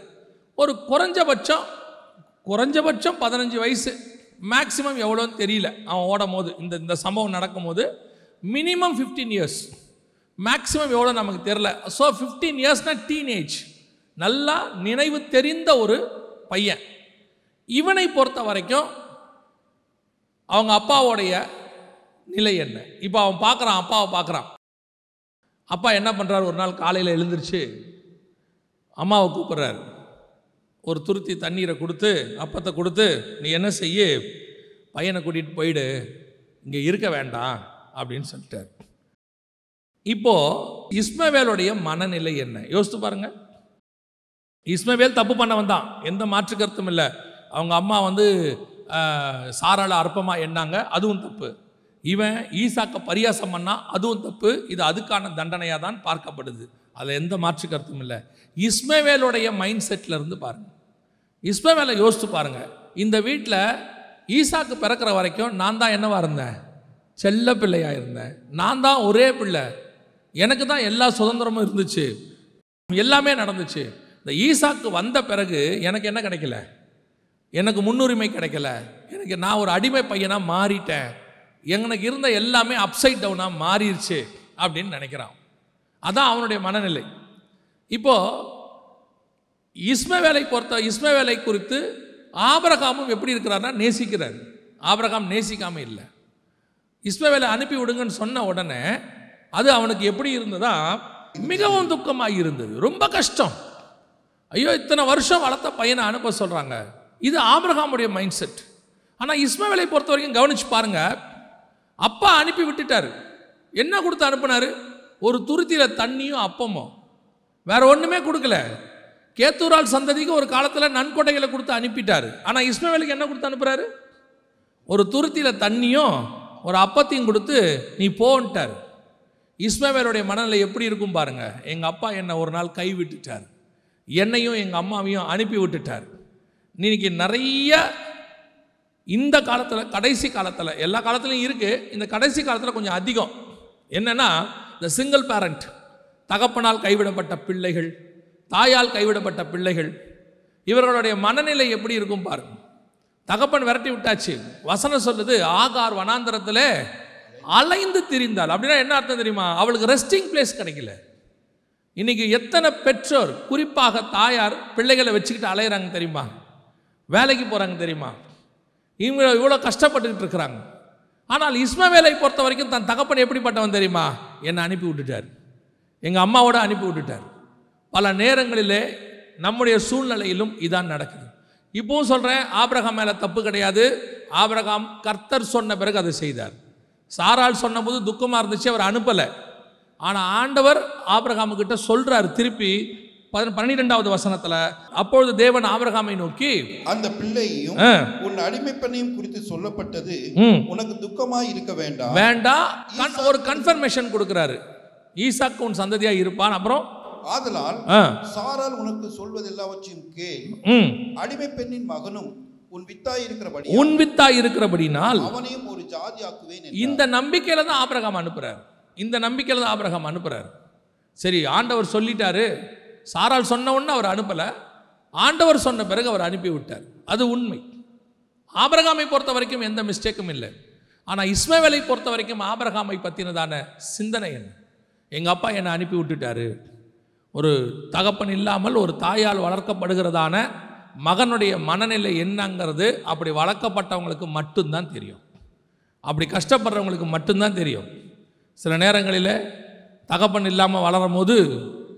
ஒரு குறைஞ்சபட்சம் குறைஞ்சபட்சம் பதினஞ்சு வயசு மேக்சிமம் எவ்வளோன்னு தெரியல. அவன் ஓடும் போது இந்த இந்த சம்பவம் நடக்கும்போது மினிமம் ஃபிஃப்டீன் இயர்ஸ் மேக்ஸிமம் எவ்வளோ நமக்கு தெரில ஸோ ஃபிஃப்டீன் இயர்ஸ்னால் டீனேஜ் நல்லா நினைவு தெரிந்த ஒரு பையன். இவனை பொறுத்த வரைக்கும் அவங்க அப்பாவோடைய நிலை என்ன? இப்போ அவன் பார்க்குறான் அப்பாவை பார்க்குறான். அப்பா என்ன பண்ணுறாரு ஒரு நாள் காலையில் எழுந்திருச்சு அம்மாவை கூப்பிட்றாரு. ஒரு துருத்தி தண்ணீரை கொடுத்து அப்பத்தை கொடுத்து நீ என்ன செய்ய? பையனை கூட்டிகிட்டு போயிடு. இங்கே இருக்க வேண்டாம். அப்படின்னு சொல்லிட்டார். இப்போது இஸ்மவேலுடைய மனநிலை என்ன? யோசித்து பாருங்கள் இஸ்மவேல் தப்பு பண்ண வந்தான் எந்த மாற்று கருத்தும் இல்லை. அவங்க அம்மா வந்து சாராள அற்பமாக எண்ணாங்க. அதுவும் தப்பு. இவன் ஈசாக்க பரியாசம் பண்ணால் அதுவும் தப்பு இது அதுக்கான தண்டனையாக தான் பார்க்கப்படுது. அதில் எந்த மாற்று கருத்தும் இல்லை. இஸ்மவேலுடைய மைண்ட் செட்டில் இருந்து பாருங்கள் இஸ்மவேலை யோசித்து பாருங்கள் இந்த வீட்டில் ஈசாக்கு பிறக்கிற வரைக்கும் நான் தான் என்னவாக இருந்தேன்? செல்ல பிள்ளையாக இருந்தேன். நான் தான் ஒரே பிள்ளை. எனக்கு தான் எல்லா சுதந்திரமும் இருந்துச்சு. எல்லாமே நடந்துச்சு. இந்த ஈசாக்கு வந்த பிறகு எனக்கு என்ன கிடைக்கல? எனக்கு முன்னுரிமை கிடைக்கல. எனக்கு நான் ஒரு அடிமை பையனாக மாறிட்டேன். எனக்கு இருந்த எல்லாமே அப்சைட் டவுனாக மாறிடுச்சு அப்படின்னு நினைக்கிறான். அதான் அவனுடைய மனநிலை. இப்போ இஸ்மவேலை பொறுத்த இஸ்மவேலை குறித்து ஆபிரகாமும் எப்படி இருக்கிறார்னா நேசிக்கிறார். ஆபரகாம் நேசிக்காமல் இல்லை. இஸ்மவேலை அனுப்பி விடுங்கன்னு சொன்ன உடனே அது அவனுக்கு எப்படி இருந்ததா? மிகவும் துக்கமாக இருந்தது. ரொம்ப கஷ்டம். ஐயோ இத்தனை வருஷம் வளர்த்த பையனை அனுப்ப சொல்கிறாங்க இது ஆபிரகாமுடைய மைண்ட் செட் ஆனால் இஸ்மவேலை பொறுத்த வரைக்கும் கவனிச்சு பாருங்கள் அப்பா அனுப்பி விட்டுட்டாரு. என்ன கொடுத்து அனுப்புனாரு? ஒரு துருத்தியில் தண்ணியும் அப்பமும். வேற ஒன்றுமே கொடுக்கல. கேத்தூரால் சந்ததிக்கு ஒரு காலத்தில் நன்கொடைகளை கொடுத்து அனுப்பிட்டார். ஆனால் இஸ்மவேலுக்கு என்ன கொடுத்து அனுப்புகிறாரு ஒரு துருத்தியில் தண்ணியும் ஒரு அப்பத்தையும் கொடுத்து நீ போன்ட்டார். இஸ்மவேலுடைய மனநிலை எப்படி இருக்கும் பாருங்க. எங்கள் அப்பா என்னை ஒரு நாள் கைவிட்டுட்டார். என்னையும் எங்கள் அம்மாவையும் அனுப்பி விட்டுட்டார். இன்னைக்கு நிறைய இந்த காலத்தில் கடைசி காலத்தில் எல்லா காலத்துலையும் இருக்குது இந்த கடைசி காலத்தில் கொஞ்சம் அதிகம். என்னென்னா இந்த சிங்கிள் பேரண்ட் தகப்பனால் கைவிடப்பட்ட பிள்ளைகள் தாயால் கைவிடப்பட்ட பிள்ளைகள் இவர்களுடைய மனநிலை எப்படி இருக்கும் பாருங்க தகப்பன் விரட்டி விட்டாச்சு. வசனம் சொல்லுது ஆகார் வனாந்தரத்தில் அலைந்து திரிந்தாள். அப்படின்னா என்ன அர்த்தம் தெரியுமா? அவளுக்கு ரெஸ்டிங் பிளேஸ் கிடைக்கல. இன்னைக்கு எத்தனை பெற்றோர் குறிப்பாக தாயார் பிள்ளைகளை வச்சுக்கிட்டு அலையிறாங்க தெரியுமா? வேலைக்கு போகிறாங்க தெரியுமா? இவங்க இவ்வளோ கஷ்டப்பட்டுக்கிட்டு இருக்கிறாங்க. ஆனால் இஸ்மவேலை பொறுத்த வரைக்கும் தன் தகப்பன் எப்படிப்பட்டவன் தெரியுமா? என்னை அனுப்பி விட்டுட்டார். எங்கள் அம்மாவோட அனுப்பி விட்டுட்டார். பல நேரங்களிலே நம்முடைய சூழ்நிலையிலும் இதான் நடக்குது. இப்போவும் சொல்கிறேன் ஆபிரகாம் மேலே தப்பு கிடையாது. ஆபிரகாம் கர்த்தர் சொன்ன பிறகு அதை செய்தார். சாரால் சொன்னபோது துக்கமாக இருந்துச்சு அவர் அனுப்பலை. ஆனால் ஆண்டவர் ஆபிரகாமுக்கிட்ட சொல்கிறார் திருப்பி பன்னிரெண்டாவது வசனத்தில் அப்பொழுது தேவன் ஆபிரகாமை நோக்கி அந்த பிள்ளையையும் ஆ, உன் அடிமைப்பெண்ணையும் குறித்து சொல்லப்பட்டது. உனக்கு துக்கமாய் இருக்க வேண்டாம். வேண்டாம் ஒரு கன்ஃபர்மேஷன் கொடுக்குறாரு. ஈசாக்கு உன் சந்ததியா இருப்பான். அப்புறம்? ஆதலால் சாரால் உனக்கு சொல்வதெல்லாவற்றையும் கேள். ம், அடிமை பெண்ணின் மகனும் உன் வித்தாய் இருக்கிறபடி உன் வித்தா இருக்கிறபடினால் அவனையும் ஒரு ஜாதி ஆக்குவேன். இந்த நம்பிக்கையில தான் ஆபிரகாம் அனுப்புறார். இந்த நம்பிக்கையில தான் ஆபிரகாம் அனுப்புறார். சரி ஆண்டவர் சொல்லிட்டாரு. சாரால் சொன்ன உடனே அவர் அனுப்பலை. ஆண்டவர் சொன்ன பிறகு அவர் அனுப்பி விட்டார் அது உண்மை. ஆபரகாமை பொறுத்த வரைக்கும் எந்த மிஸ்டேக்கும் இல்லை. ஆனால் இஸ்மவேலை பொறுத்த வரைக்கும் ஆபரகாமை பற்றினதான சிந்தனை என்ன? எங்கள் அப்பா என்னை அனுப்பி விட்டுட்டாரு. ஒரு தகப்பன் இல்லாமல் ஒரு தாயால் வளர்க்கப்படுகிறதான மகனுடைய மனநிலை என்னங்கிறது அப்படி வளர்க்கப்பட்டவங்களுக்கு மட்டும்தான் தெரியும். அப்படி கஷ்டப்படுறவங்களுக்கு மட்டும்தான் தெரியும். சில நேரங்களில் தகப்பன் இல்லாமல் வளரும் போது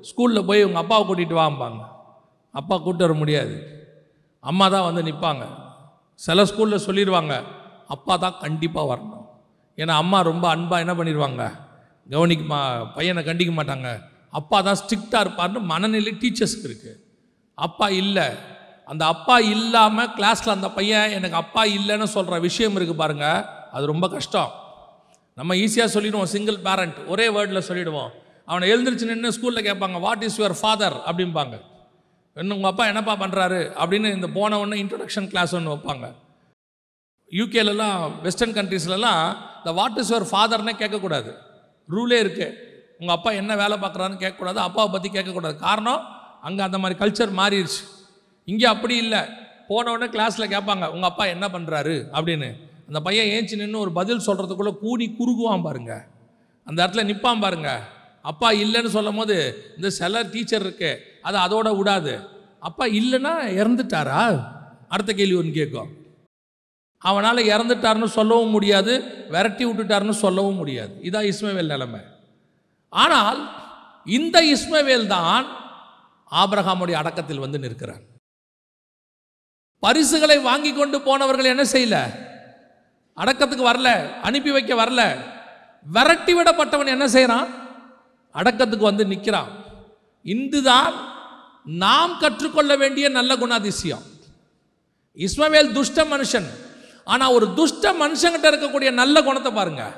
ஸ்கூலில் போய் உங்கள் அப்பாவை கூட்டிகிட்டு வாம்பாங்க. அப்பா கூட்டு வர முடியாது. அம்மா தான் வந்து நிற்பாங்க சில ஸ்கூலில் சொல்லிடுவாங்க அப்பா தான் கண்டிப்பாக வரணும். ஏன்னா அம்மா ரொம்ப அன்பாக என்ன பண்ணிடுவாங்க கவனிக்க மா பையனை கண்டிக்க மாட்டாங்க. அப்பா தான் ஸ்ட்ரிக்டாக இருப்பார்னு மனநிலை டீச்சர்ஸ்க்கு இருக்குது அப்பா இல்லை. அந்த அப்பா இல்லாமல் கிளாஸில் அந்த பையன் எனக்கு அப்பா இல்லைன்னு சொல்கிற விஷயம் இருக்குது பாருங்கள் அது ரொம்ப கஷ்டம். நம்ம ஈஸியாக சொல்லிடுவோம் சிங்கிள் பேரண்ட் ஒரே வேர்டில் சொல்லிடுவோம். அவனை எழுந்திரிச்சு நின்று ஸ்கூலில் கேட்பாங்க வாட் இஸ் யுவர் ஃபாதர் அப்படிம்பாங்க. என்ன உங்கள் அப்பா என்னப்பா பண்ணுறாரு அப்படின்னு இந்த போன ஒன்று இன்ட்ரடக்ஷன் கிளாஸ் ஒன்று வைப்பாங்க. யூகேலலாம் வெஸ்டர்ன் கண்ட்ரீஸ்லலாம் இந்த வாட் இஸ் யுவர் ஃபாதர்னே கேட்கக்கூடாது. ரூலே இருக்குது உங்கள் அப்பா என்ன வேலை பார்க்குறான்னு கேட்கக்கூடாது. அப்பாவை பற்றி கேட்கக்கூடாது. காரணம் அங்கே அந்த மாதிரி கல்ச்சர் மாறிடுச்சு. இங்கே அப்படி இல்லை. போன கிளாஸில் கேட்பாங்க உங்கள் அப்பா என்ன பண்ணுறாரு அப்படின்னு. அந்த பையன் ஏஞ்சி நின்று ஒரு பதில் சொல்கிறதுக்குள்ளே கூடி குறுகுவான் பாருங்க. அந்த இடத்துல நிற்பான் பாருங்கள் அப்பா இல்லைன்னு சொல்லும் போது இந்த சில டீச்சர் இருக்கு அதை அதோட விடாது. அப்பா இல்லைன்னா இறந்துட்டாரா? அடுத்த கேள்வி ஒன்று கேட்கும். அவனால் இறந்துட்டாருன்னு சொல்லவும் முடியாது விரட்டி விட்டுட்டாருன்னு சொல்லவும் முடியாது. இதான் இஸ்மவேல் நிலைமை. ஆனால் இந்த இஸ்மவேல் தான் ஆபிரகாமுடைய அடக்கத்தில் வந்து நிற்கிறான் பரிசுகளை வாங்கி கொண்டு போனவர்கள் என்ன செய்யல? அடக்கத்துக்கு வரல அனுப்பி வைக்க வரல. விரட்டி விடப்பட்டவன் என்ன செய்கிறான் அடக்கத்துக்கு வந்து நிற்கிறான் இந்துதான் நாம் கற்றுக்கொள்ள வேண்டிய நல்ல குணாதிசயம். இஸ்மவேல் துஷ்ட மனுஷன். ஆனால் ஒரு துஷ்ட மனுஷங்கிட்ட இருக்கக்கூடிய நல்ல குணத்தை பாருங்க.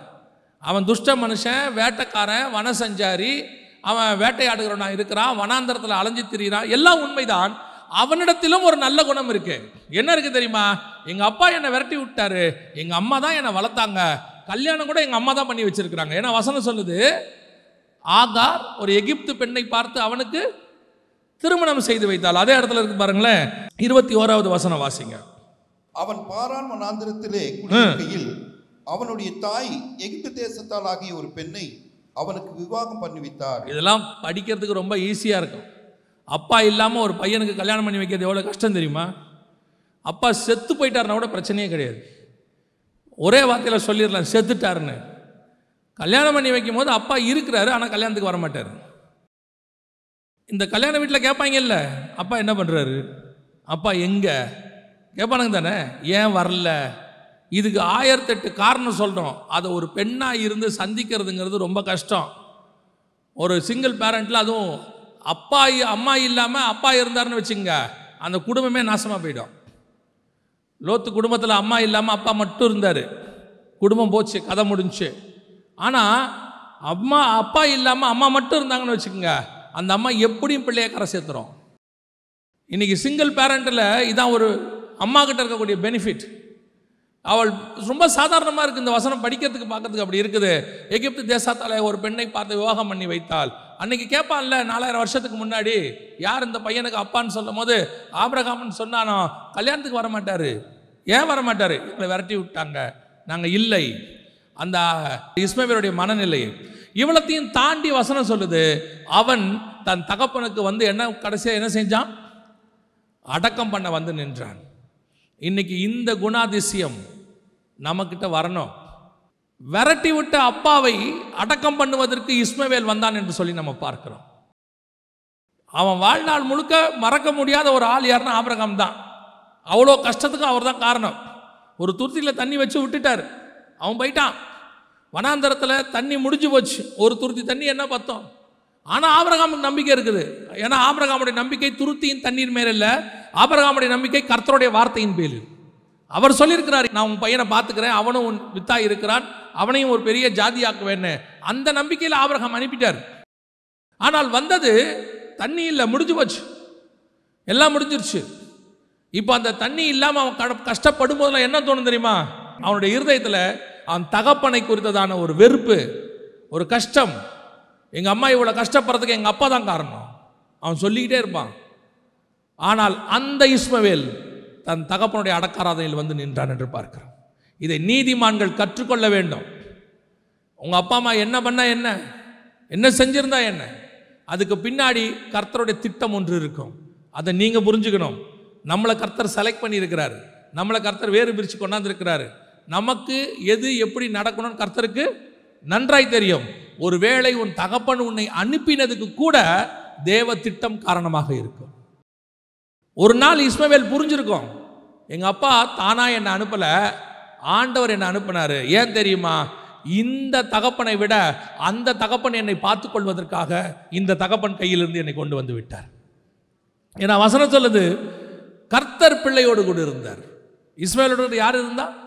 அவன் துஷ்ட மனுஷன் வேட்டைக்காரன் வனசஞ்சாரி அவன் வேட்டையாடுகிறவனா இருக்கிறான் வனாந்தரத்தில் அலைஞ்சு திரியிறான். எல்லாம் உண்மைதான். அவனிடத்திலும் ஒரு நல்ல குணம் இருக்கு. என்ன இருக்கு தெரியுமா? எங்கள் அப்பா என்னை விரட்டி விட்டாரு. எங்கள் அம்மா தான் என்னை வளர்த்தாங்க. கல்யாணம் கூட எங்கள் அம்மா தான் பண்ணி வச்சிருக்கிறாங்க. ஏன்னா வசனம் சொல்லுது ஆகார் ஒரு எகிப்து பெண்ணை பார்த்து அவனுக்கு திருமணம் செய்து வைத்தாள். அதே இடத்துல இருக்கு பாருங்களேன். இருபத்தி ஓராவது வசனம் வாசிங்க. அவன் பாரான் வனாந்திரத்திலே குடியிருக்கையில் அவனுடைய தாய் எகிப்து தேசத்தால் ஆகிய ஒரு பெண்ணை அவனுக்கு விவாகம் பண்ணிவித்தார் இதெல்லாம் படிக்கிறதுக்கு ரொம்ப ஈஸியாக இருக்கும். அப்பா இல்லாமல் ஒரு பையனுக்கு கல்யாணம் பண்ணி வைக்கிறது எவ்வளோ கஷ்டம் தெரியுமா? அப்பா செத்து போயிட்டாருன்னா கூட பிரச்சனையே கிடையாது. ஒரே வார்த்தையில் சொல்லிடலாம் செத்துட்டாருன்னு. கல்யாணம் பண்ணி வைக்கும் போது அப்பா இருக்கிறாரு ஆனால் கல்யாணத்துக்கு வர மாட்டார் இந்த கல்யாண வீட்டில் கேட்பாங்கல்ல அப்பா என்ன பண்ணுறாரு அப்பா எங்கே? கேட்பானுங்க தானே? ஏன் வரல? இதுக்கு ஆயிரத்தெட்டு காரணம் சொல்கிறோம் அதை ஒரு பெண்ணாக இருந்து சந்திக்கிறதுங்கிறது ரொம்ப கஷ்டம். ஒரு சிங்கிள் பேரண்ட்டில் அதுவும் அப்பா இ- அம்மா இல்லாமல் அப்பா இருந்தாருன்னு வச்சுங்க அந்த குடும்பமே நாசமாக போயிடும். லோத்து குடும்பத்தில் அம்மா இல்லாமல் அப்பா மட்டும் இருந்தார். குடும்பம் போச்சு கதை முடிஞ்சுச்சு ஆனால் அம்மா அப்பா இல்லாமல் அம்மா மட்டும் இருந்தாங்கன்னு வச்சுக்கோங்க. அந்த அம்மா எப்படியும் பிள்ளைய கரை சேர்த்துறோம் இன்னைக்கு சிங்கிள் பேரண்ட்டில் இதான் ஒரு அம்மா கிட்ட இருக்கக்கூடிய பெனிஃபிட் அவள் ரொம்ப சாதாரணமாக இருக்குது இந்த வசனம் படிக்கிறதுக்கு பார்க்கறதுக்கு அப்படி இருக்குது. எகிப்து தேசத்தால் ஒரு பெண்ணை பார்த்து விவாகம் பண்ணி வைத்தாள். அன்னைக்கு கேட்பான்ல நாலாயிரம் வருஷத்துக்கு முன்னாடி யார் இந்த பையனுக்கு அப்பான்னு சொல்லும் போது ஆபிரகாம்னு சொன்னானோ கல்யாணத்துக்கு வர மாட்டார் ஏன் வர மாட்டார் எங்களை விரட்டி விட்டாங்க. நாங்கள் இல்லை. அந்த இஸ்மவேலுடைய மனநிலை. இவ்வளத்தையும் தாண்டி வசனம் சொல்லுது. அவன் தன் தகப்பனுக்கு வந்து என்ன கடைசியாக என்ன செஞ்சான்? அடக்கம் பண்ண வந்து நின்றான். இன்னைக்கு இந்த குணாதிசயம் நம்மக்கிட்ட வரணும். விரட்டி விட்ட அப்பாவை அடக்கம் பண்ணுவதற்கு இஸ்மவேல் வந்தான் என்று சொல்லி நம்ம பார்க்கிறோம். அவன் வாழ்நாள் முழுக்க மறக்க முடியாத ஒரு ஆள் யாருன்னா ஆபரகம் தான். அவ்வளோ கஷ்டத்துக்கு அவர் தான் காரணம். ஒரு துருத்தியில் தண்ணி வச்சு விட்டுட்டார். அவன் போயிட்டான். வனாந்தரத்தில் தண்ணி முடிஞ்சு போச்சு. ஒரு துருத்தி தண்ணி என்ன பார்த்தோம் ஆனால் ஆபரகாமுக்கு நம்பிக்கை இருக்குது. ஏன்னா ஆபரகாமுடைய நம்பிக்கை துருத்தியின் தண்ணீர் மேலே இல்லை. ஆபரகாமுடைய நம்பிக்கை கர்த்தருடைய வார்த்தையின் பேரு அவர் சொல்லியிருக்கிறார் நான் உன் பையனை பார்த்துக்கிறேன் அவனும் உன் வித்தாய் இருக்கிறான் அவனையும் ஒரு பெரிய ஜாதியாக்குவேன்னு. அந்த நம்பிக்கையில் ஆபரகம் அனுப்பிட்டார். ஆனால் வந்தது தண்ணி இல்லை முடிஞ்சு போச்சு. எல்லாம் முடிஞ்சிருச்சு. இப்போ அந்த தண்ணி இல்லாமல் அவன் கட- கஷ்டப்படும் போதெல்லாம் என்ன தோணும் தெரியுமா? அவனுடைய இருதயத்தில் அவன் தகப்பனை குறித்ததான ஒரு வெறுப்பு ஒரு கஷ்டம். எங்கள் அம்மா இவ்வளோ கஷ்டப்படுறதுக்கு எங்கள் அப்பா தான் காரணம். அவன் சொல்லிக்கிட்டே இருப்பான். ஆனால் அந்த இஸ்மவேல் தன் தகப்பனுடைய அடக்காராதனையில் வந்து நின்றான் என்று பார்க்கிறோம். இதை நீதிமான்கள் கற்றுக்கொள்ள வேண்டும். உங்கள் அப்பா அம்மா என்ன பண்ணா என்ன? என்ன செஞ்சிருந்தா என்ன? அதுக்கு பின்னாடி கர்த்தருடைய திட்டம் ஒன்று இருக்கும். அதை நீங்கள் புரிஞ்சுக்கணும். நம்மளை கர்த்தர் செலக்ட் பண்ணியிருக்கிறாரு. நம்மளை கர்த்தர் வேறு பிரித்து கொண்டாந்துருக்கிறாரு. நமக்கு எது எப்படி நடக்கணும்னு கர்த்தருக்கு நன்றாய் தெரியும். ஒருவேளை உன் தகப்பன் உன்னை அனுப்பினதுக்கு கூட தேவ திட்டம் காரணமாக இருக்கும். ஒரு நாள் இஸ்மவேல் புரிஞ்சிருக்கும். எங்கள் அப்பா தானா என்னை அனுப்பல. ஆண்டவர் என்னை அனுப்பினார். ஏன் தெரியுமா? இந்த தகப்பனை விட அந்த தகப்பன் என்னை பார்த்து கொள்வதற்காக இந்த தகப்பன் கையிலிருந்து என்னை கொண்டு வந்து விட்டார். ஏன்னா வசனம் சொல்லுது கர்த்தர் பிள்ளையோடு கூட இருந்தார். இஸ்மேலோடு யார் இருந்தால்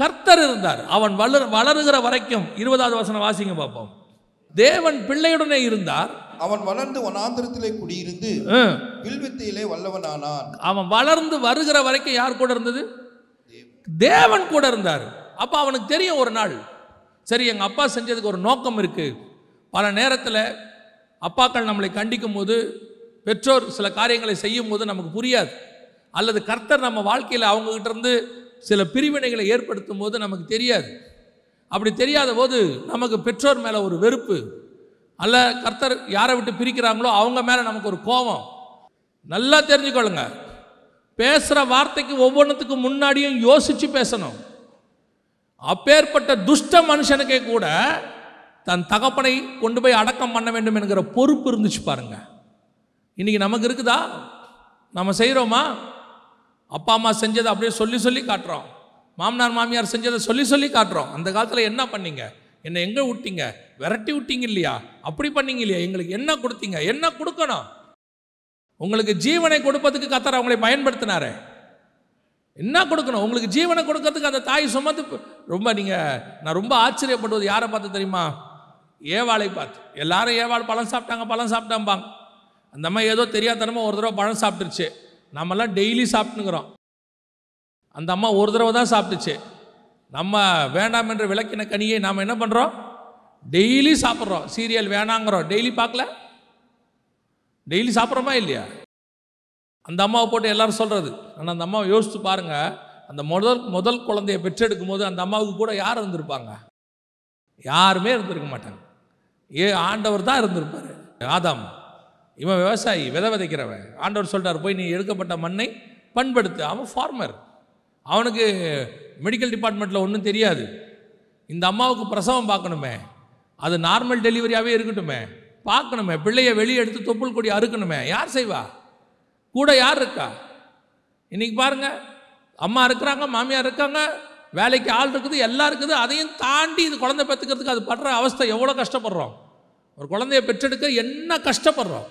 கர்த்தர் இருந்தார். அவன் வளர் வளருகிற வரைக்கும் இருபதாவது வசனம் வாசிங்க பார்ப்போம் தேவன் பிள்ளையுடனே இருந்தார். அவன் வளர்ந்து வனாந்திரத்திலே குடியிருந்து. வில்வித்தையிலே வல்லவனானான். அவன் வளர்ந்து வருகிற வரைக்கும் யார் கூட இருந்தது? தேவன். கூட இருந்தார். அப்போ அவனுக்கு தெரியும் ஒரு நாள். சரி எங்கள் அப்பா செஞ்சதுக்கு ஒரு நோக்கம் இருக்குது பல நேரத்தில் அப்பாக்கள் நம்மளை கண்டிக்கும் போது பெற்றோர் சில காரியங்களை செய்யும் போது நமக்கு புரியாது. அல்லது கர்த்தர் நம்ம வாழ்க்கையில் அவங்ககிட்ட இருந்து சில பிரிவினைகளை ஏற்படுத்தும் போது நமக்கு தெரியாது. அப்படி தெரியாத போது நமக்கு பெற்றோர் மேலே ஒரு வெறுப்பு. அல்ல கர்த்தர் யாரை விட்டு பிரிக்கிறாங்களோ அவங்க மேலே நமக்கு ஒரு கோபம். நல்லா தெரிஞ்சுக்கொள்ளுங்க. பேசுகிற வார்த்தைக்கு ஒவ்வொன்றுத்துக்கு முன்னாடியும் யோசித்து பேசணும். அப்பேற்பட்ட துஷ்ட மனுஷனுக்கே கூட தன் தகப்பனை கொண்டு போய் அடக்கம் பண்ண வேண்டும் என்கிற பொறுப்பு இருந்துச்சு பாருங்க. இன்னைக்கு நமக்கு இருக்குதா? நம்ம செய்கிறோமா அப்பா அம்மா செஞ்சதை அப்படியே சொல்லி சொல்லி காட்டுறோம். மாமனார் மாமியார் செஞ்சதை சொல்லி சொல்லி காட்டுறோம். அந்த காலத்தில் என்ன பண்ணீங்க? என்னை எங்கே விட்டீங்க? விரட்டி விட்டீங்க இல்லையா? அப்படி பண்ணீங்க இல்லையா? எங்களுக்கு என்ன கொடுத்தீங்க? என்ன கொடுக்கணும்? உங்களுக்கு ஜீவனை கொடுப்பதுக்கு கத்தர் அவங்களை பயன்படுத்தினாரே. என்ன கொடுக்கணும்? உங்களுக்கு ஜீவனை கொடுக்கறதுக்கு அந்த தாய் சுமந்து ரொம்ப நீங்கள் நான் ரொம்ப ஆச்சரியப்படுவது யாரை பார்த்து தெரியுமா? ஏவாளை பார்த்து. எல்லாரும் ஏவாள் பழம் சாப்பிட்டாங்க பழம் சாப்பிட்டாம்பாங்க. அந்த அம்மா ஏதோ தெரியாதனமா ஒரு தடவை பழம் சாப்பிட்டுருச்சு. நம்மலாம் டெய்லி சாப்பிட்டுங்கிறோம் அந்த அம்மா ஒரு தடவை தான் சாப்பிட்டுச்சு. நம்ம வேண்டாம் என்று விளக்கின கனியை நாம் என்ன பண்ணுறோம் டெய்லி சாப்பிட்றோம். சீரியல் வேணாங்கிறோம். டெய்லி பார்க்கல? டெய்லி சாப்பிட்றோமா இல்லையா? அந்த அம்மாவை போட்டு எல்லாரும் சொல்கிறது ஆனால் அந்த அம்மாவை யோசித்து பாருங்கள் அந்த முதல் முதல் குழந்தைய பெற்றெடுக்கும் போது அந்த அம்மாவுக்கு கூட யார் இருந்திருப்பாங்க? யாருமே இருந்திருக்க மாட்டாங்க. ஏ ஆண்டவர் தான் இருந்திருப்பார். ஆதாம். இவன் விவசாயி விதை விதைக்கிறவன். ஆண்டவர் சொல்கிறார் போய் நீ எடுக்கப்பட்ட மண்ணை பண்படுத்து. அவன் ஃபார்மர் அவனுக்கு மெடிக்கல் டிபார்ட்மெண்ட்டில் ஒன்றும் தெரியாது. இந்த அம்மாவுக்கு பிரசவம் பார்க்கணுமே. அது நார்மல் டெலிவரியாகவே இருக்கட்டுமே. பார்க்கணுமே. பிள்ளையை வெளியே எடுத்து தொப்புள் கொடி அறுக்கணுமே. யார் செய்வா? கூட யார் இருக்கா? இன்னைக்கு பாருங்க. அம்மா இருக்கிறாங்க மாமியார் இருக்காங்க. வேலைக்கு ஆள் இருக்குது எல்லாம் இருக்குது. அதையும் தாண்டி இது குழந்தை பெற்றுக்கிறதுக்கு அது படுற அவஸ்தை எவ்வளோ கஷ்டப்படுறோம்? ஒரு குழந்தைய பெற்றெடுக்க என்ன கஷ்டப்படுறோம்?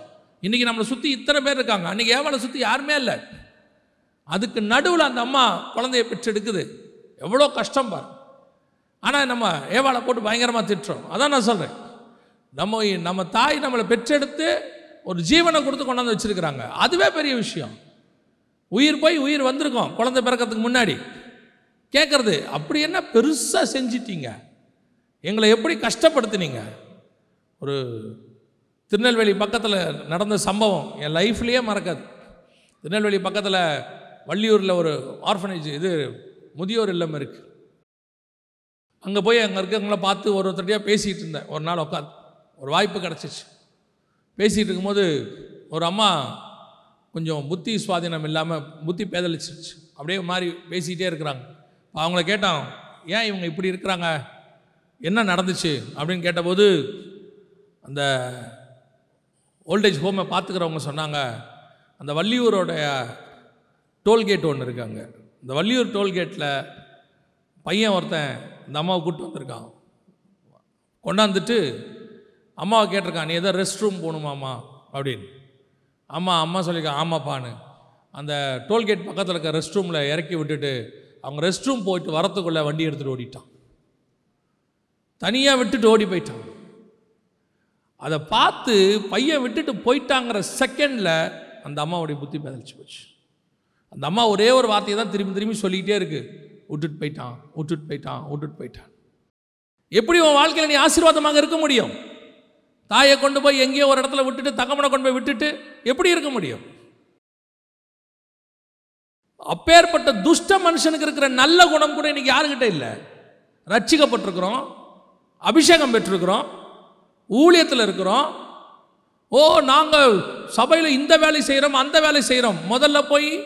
இன்றைக்கி நம்மளை சுற்றி இத்தனை பேர் இருக்காங்க. அன்றைக்கி ஏவாலை சுற்றி யாருமே இல்லை. அதுக்கு நடுவில் அந்த அம்மா குழந்தைய பெற்றெடுக்குது. எவ்வளோ கஷ்டம் பார். ஆனால் நம்ம ஏவாளை போட்டு பயங்கரமாக திட்டுறோம். அதான் நான் சொல்கிறேன் நம்ம நம்ம தாய் நம்மளை பெற்றெடுத்து ஒரு ஜீவனை கொடுத்து கொண்டாந்து வச்சிருக்கிறாங்க. அதுவே பெரிய விஷயம். உயிர் போய் உயிர் வந்திருக்கோம். குழந்தை பிறக்கிறதுக்கு முன்னாடி. கேட்குறது அப்படி என்ன பெருசாக செஞ்சிட்டீங்க? எங்களை எப்படி கஷ்டப்படுத்துனீங்க? ஒரு திருநெல்வேலி பக்கத்தில் நடந்த சம்பவம் என் லைஃப்லேயே மறக்காது. திருநெல்வேலி பக்கத்தில் வள்ளியூரில் ஒரு ஆர்ஃபனேஜ் இது முதியோர் இல்லம் இருக்குது அங்கே போய் அங்கே இருக்கிறவங்கள பார்த்து ஒரு ஒருத்தரையாக பேசிகிட்டு இருந்தேன். ஒரு நாள் உட்காந்து ஒரு வாய்ப்பு கிடச்சிச்சு. பேசிகிட்டு இருக்கும்போது ஒரு அம்மா கொஞ்சம் புத்தி சுவாதீனம் இல்லாமல் புத்தி பேதலிச்சிருச்சு. அப்படியே மாதிரி பேசிக்கிட்டே இருக்கிறாங்க. அவங்கள கேட்டோம் ஏன் இவங்க இப்படி இருக்கிறாங்க? என்ன நடந்துச்சு? அப்படின்னு கேட்டபோது அந்த ஓல்டேஜ் ஹோமை பார்த்துக்கிறவங்க சொன்னாங்க. அந்த வள்ளியூரோடைய டோல்கேட் ஒன்று இருக்காங்க இந்த வள்ளியூர் டோல்கேட்டில் பையன் ஒருத்தன் இந்த அம்மாவை கூப்பிட்டு வந்திருக்கான். கொண்டாந்துட்டு அம்மாவை கேட்டிருக்கான் நீ எதோ ரெஸ்ட் ரூம் போகணுமாம்மா அப்படின்னு. அம்மா அம்மா சொல்லியிருக்கான் ஆமாப்பான்னு. அந்த டோல்கேட் பக்கத்தில் இருக்க ரெஸ்ட் ரூமில் இறக்கி விட்டுட்டு அவங்க ரெஸ்ட் ரூம் போயிட்டு வரத்துக்குள்ளே வண்டி எடுத்துகிட்டு ஓடிட்டான். தனியாக விட்டுட்டு ஓடி போயிட்டான். அதை பார்த்து பையன் விட்டுட்டு போயிட்டாங்கிற செகண்டில் அந்த அம்மாவுடைய புத்தி பதிலிச்சு போச்சு. அந்த அம்மா ஒரே ஒரு வார்த்தையை தான் திரும்பி திரும்பி சொல்லிக்கிட்டே இருக்கு. விட்டுட்டு போயிட்டான் விட்டுட்டு போயிட்டான் விட்டுட்டு போயிட்டான். எப்படி உன் வாழ்க்கையில் நீ ஆசீர்வாதமாக இருக்க முடியும்? தாயை கொண்டு போய் எங்கேயோ ஒரு இடத்துல விட்டுட்டு தகமனை கொண்டு போய் விட்டுட்டு எப்படி இருக்க முடியும்? அப்பேற்பட்ட துஷ்ட மனுஷனுக்கு இருக்கிற நல்ல குணம் கூட இன்னைக்கு யாருக்கிட்ட இல்லை? ரட்சிக்கப்பட்டிருக்கிறோம் அபிஷேகம் பெற்றிருக்கிறோம் ஊழியத்தில் இருக்கிறோம். ஓ நாங்கள் சபையில் இந்த வேலை செய்கிறோம் அந்த வேலை செய்கிறோம் முதல்ல போய்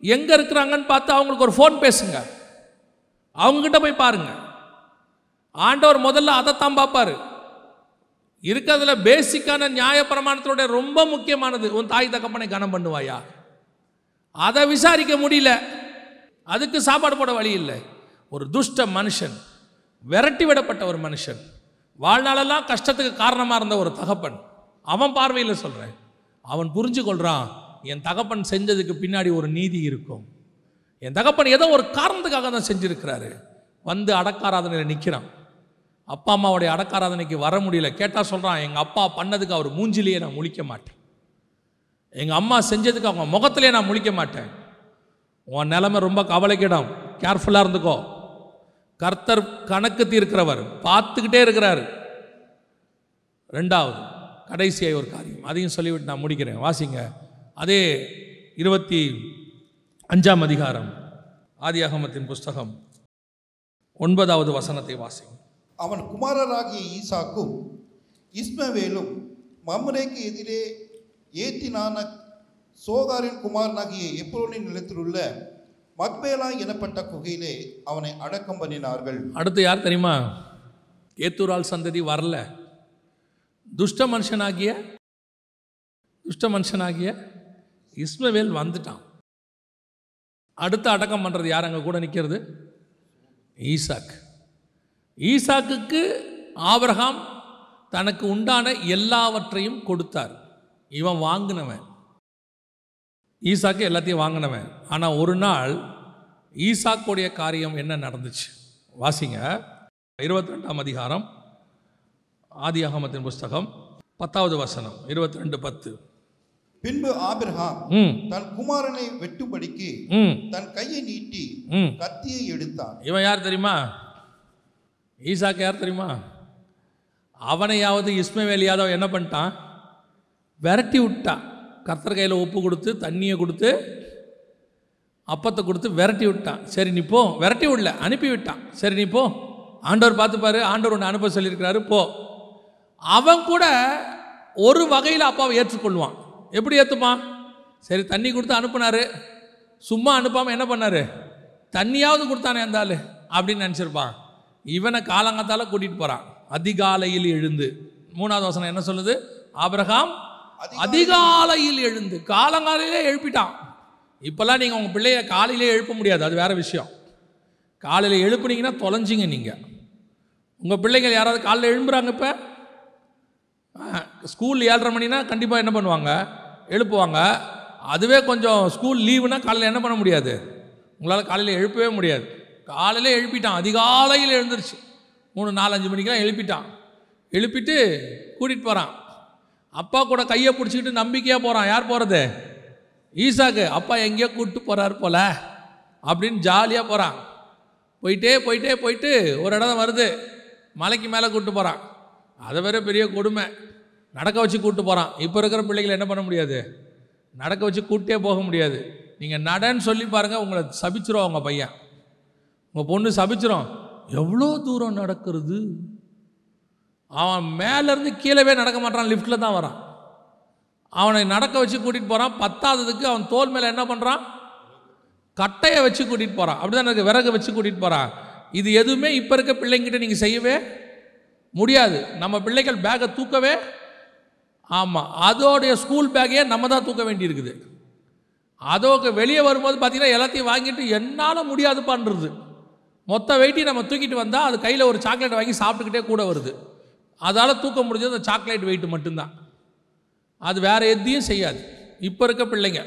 எங்கே இருக்கிறாங்கன்னு பார்த்து அவங்களுக்கு ஒரு ஃபோன் பேசுங்க. அவங்ககிட்ட போய் பாருங்க. ஆண்டவர் முதல்ல அதைத்தான் பார்ப்பார். இருக்கிறதுல பேசிக்கான நியாயப்பிரமாணத்தினுடைய ரொம்ப முக்கியமானது உன் தாய் தகப்பனை கனம் பண்ணுவாயா? அதை விசாரிக்க முடியல. அதுக்கு சாப்பாடு போட வழி இல்லை. ஒரு துஷ்ட மனுஷன் விரட்டி விடப்பட்ட ஒரு மனுஷன். வாழ்நாளெல்லாம் கஷ்டத்துக்கு காரணமாக இருந்த ஒரு தகப்பன். அவன் பார்வையில் சொல்கிறேன் அவன் புரிஞ்சு கொள்கிறான் என் தகப்பன் செஞ்சதுக்கு பின்னாடி ஒரு நீதி இருக்கும். என் தகப்பன் ஏதோ ஒரு காரணத்துக்காக தான் செஞ்சுருக்கிறாரு. வந்து அடக்காராதனையில் நிற்கிறான் அப்பா அம்மாவுடைய அடக்காராதனைக்கு வர முடியல. கேட்டால் சொல்கிறான் எங்கள் அப்பா பண்ணதுக்கு அவர் மூஞ்சிலேயே நான் முழிக்க மாட்டேன். எங்கள் அம்மா செஞ்சதுக்கு அவங்க முகத்திலே நான் முழிக்க மாட்டேன். உன் நிலமை ரொம்ப கவலைக்கிடம். கேர்ஃபுல்லாக இருந்துக்கோ. கர்த்தர் கணக்கு தீர்க்கிறவர். பார்த்துக்கிட்டே இருக்கிறார். ரெண்டாவது கடைசியாக ஒரு காரியம். அதையும் சொல்லிவிட்டு நான் முடிக்கிறேன். வாசிங்க. அதே இருபத்தி அஞ்சாம் அதிகாரம் ஆதியாகமத்தின் புஸ்தகம். ஒன்பதாவது வசனத்தை வாசிங்க. அவன் குமாரராகிய ஈசாக்கும் இஸ்மவேலும் மம்ரேக்கு எதிரே ஏத்தினான சோகாரின் குமாரனாகிய எப்ரோனின் நிலத்திலுள்ள மக்பேலா எனப்பட்ட குகையிலே அவனை அடக்கம் பண்ணினார்கள். அடுத்து யார் தெரியுமா? ஏத்தூரால் சந்ததி வரல. துஷ்ட மனுஷனாகிய துஷ்ட மனுஷனாகிய இஸ்மவேல் வந்துட்டான். அடுத்து அடக்கம் பண்ணுறது யார்? அங்கே கூட நிற்கிறது ஈசாக். ஈசாக்குக்கு ஆபரகாம் தனக்கு உண்டான எல்லாவற்றையும் கொடுத்தார். இவன் வாங்கினவன். ஈசாக்கு எல்லாத்தையும் வாங்கினவன். ஆனால் ஒரு நாள் ஈசாக்குடைய காரியம் என்ன நடந்துச்சு? வாசிங்க. இருபத்தி ரெண்டாம் அதிகாரம் ஆதியாகமத்தின் புஸ்தகம் பத்தாவது வசனம் இருபத்தி ரெண்டு பத்து. பின்பு ஆபிரகாம் ம். தன் குமாரனை வெட்டும்படிக்கு தன் கையை நீட்டி ம். கத்தியை எடுத்தான். இவன் யார் தெரியுமா? ஈசாக்கு யார் தெரியுமா? அவனையாவது இஸ்மவேல் யாதவ் என்ன பண்ணிட்டான்? விரட்டி விட்டான். கர்த்தர் கையில் உப்பு கொடுத்து தண்ணியை கொடுத்து அப்பத்தை கொடுத்து விரட்டி விட்டான். சரி நீ போ. விரட்டி விடல அனுப்பி விட்டான். சரி நீ போ. ஆண்டவர் பார்த்துப்பாரு ஆண்டவர் ஒன்று அனுப்ப சொல்லியிருக்கிறாரு போ. அவன் கூட ஒரு வகையில் அப்பாவை ஏற்றுக்கொள்வான். எப்படி ஏற்றுப்பான் சரி தண்ணி கொடுத்து அனுப்புனாரு. சும்மா அனுப்பாமல் என்ன பண்ணாரு? தண்ணியாவது கொடுத்தானே அந்த அப்படின்னு நினச்சிருப்பான் இவனை காலங்காத்தால் கூட்டிகிட்டு போகிறான் அதிகாலையில் எழுந்து. மூணாவது வசனம் என்ன சொல்லுது? ஆபிரகாம் அதிகாலையில் எழுந்து காலங்காலையிலே எழுப்பிட்டான். இப்போல்லாம் நீங்கள் உங்கள் பிள்ளைய காலையிலே எழுப்ப முடியாது அது வேற விஷயம். காலையில் எழுப்புனீங்கன்னா தொலைஞ்சிங்க நீங்கள் உங்கள் பிள்ளைகள் யாராவது காலையில் எழும்புறாங்க இப்போ? ஸ்கூல் ஏழரை மணினா கண்டிப்பாக என்ன பண்ணுவாங்க? எழுப்புவாங்க. அதுவே கொஞ்சம் ஸ்கூல் லீவுனா காலையில் என்ன பண்ண முடியாது? உங்களால் காலையில் எழுப்பவே முடியாது. காலையில் எழுப்பிட்டான் அதிகாலையில் எழுந்துருச்சு. மூணு நாலஞ்சு மணிக்கெல்லாம் எழுப்பிட்டான். எழுப்பிட்டு கூட்டிகிட்டு போகிறான் அப்பா கூட கையை பிடிச்சிக்கிட்டு நம்பிக்கையாக போகிறான் யார் போகிறது ஈசாக்கு அப்பா எங்கேயோ கூப்பிட்டு போகிறாரு போல அப்படின்னு ஜாலியாக போகிறான் போயிட்டே போயிட்டே போயிட்டு ஒரு இடம் வருது. மலைக்கு மேலே கூப்பிட்டு போகிறான் அதை வேற பெரிய கொடுமை. நடக்க வச்சு கூப்பிட்டு போகிறான் இப்போ இருக்கிற பிள்ளைகளை என்ன பண்ண முடியாது? நடக்க வச்சு கூட்டே போக முடியாது. நீங்கள் நடன்னு சொல்லி பாருங்கள் உங்களை சபிச்சிரும் உங்கள் பையன். உங்கள் பொண்ணு சபிச்சிரும். எவ்வளோ தூரம் நடக்கிறது? அவன் மேலேருந்து கீழவே நடக்க மாட்டான் லிஃப்ட்டில் தான் வரான். அவனை நடக்க வச்சு கூட்டிகிட்டு போகிறான் பத்தாததுக்கு அவன் தோல் மேலே என்ன பண்ணுறான் கட்டையை வச்சு கூட்டிகிட்டு போகிறான் அப்படி தான் எனக்கு விறகு வச்சு கூட்டிகிட்டு போகிறான் இது எதுவுமே இப்போ இருக்க பிள்ளைங்கிட்ட நீங்கள் செய்யவே முடியாது. நம்ம பிள்ளைகள் பேக்கை தூக்கவே ஆமாம் அதோடைய ஸ்கூல் பேக்கையே நம்ம தான் தூக்க வேண்டியிருக்குது. அதோக்கு வெளியே வரும்போது பார்த்தீங்கன்னா எல்லாத்தையும் வாங்கிட்டு என்னால் முடியாதுப்பான்றது. மொத்த வெயிட்டி நம்ம தூக்கிட்டு வந்தால் அது கையில் ஒரு சாக்லேட் வாங்கி சாப்பிட்டுக்கிட்டே கூட வருது. அதால் தூக்க முடிஞ்சது அந்த சாக்லேட் வெயிட் மட்டும்தான். அது வேற எதையும் செய்யாது. இப்போ இருக்க பிள்ளைங்க.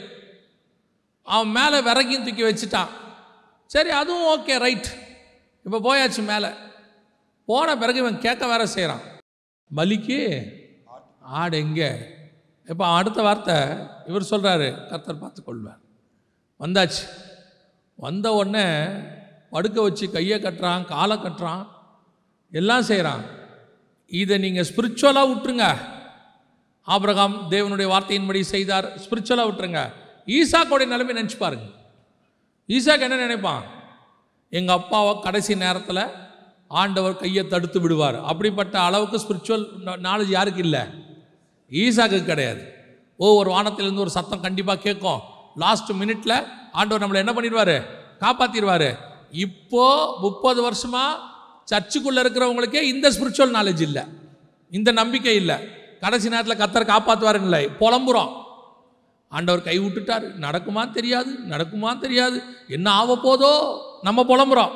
அவன் மேலே விறகையும் தூக்கி வச்சுட்டான். சரி அதுவும் ஓகே ரைட் இப்போ போயாச்சு மேலே. போன பிறகு இவன் கேட்க வேற செய்கிறான் பலிக்கு? ஆடு எங்கே? இப்போ அடுத்த வார்த்தை இவர் சொல்கிறாரு கர்த்தர் பார்த்து கொள்வார். வந்தாச்சு. வந்த உடனே படுக்க வச்சு கையை கட்டுறான் காலை கட்டுறான் எல்லாம் செய்கிறான் இதை நீங்கள் ஸ்பிரிச்சுவலாக விட்டுருங்க. ஆபிரகாம் தேவனுடைய வார்த்தையின்படி செய்தார். ஸ்பிரிச்சுவலாக விட்டுருங்க. ஈசாக்கோடைய நிலைமை நினச்சி பாருங்க. ஈசாக்கு என்ன நினைப்பான்? எங்கள் அப்பாவை கடைசி நேரத்தில் ஆண்டவர் கையை தடுத்து விடுவார். அப்படிப்பட்ட அளவுக்கு ஸ்பிரிச்சுவல் நாலேஜ் யாருக்கு இல்லை? ஈசாக்கு கிடையாது. ஓ ஒரு வானத்திலேருந்து ஒரு சத்தம் கண்டிப்பாக கேட்கும். லாஸ்ட் மினிட்ல ஆண்டவர் நம்மளை என்ன பண்ணிடுவாரு? காப்பாற்றிடுவார் இப்போ முப்பது வருஷமாக சர்ச்சுக்குள்ளே இருக்கிறவங்களுக்கே இந்த ஸ்பிரிச்சுவல் நாலேஜ் இல்லை. இந்த நம்பிக்கை இல்லை. கடைசி நேரத்தில் கத்தர் காப்பாற்றுவாருங்களே புலம்புறோம். ஆண்டவர் கை விட்டுட்டார். நடக்குமா தெரியாது. நடக்குமா தெரியாது. என்ன ஆக போதோ நம்ம புலம்புறோம்.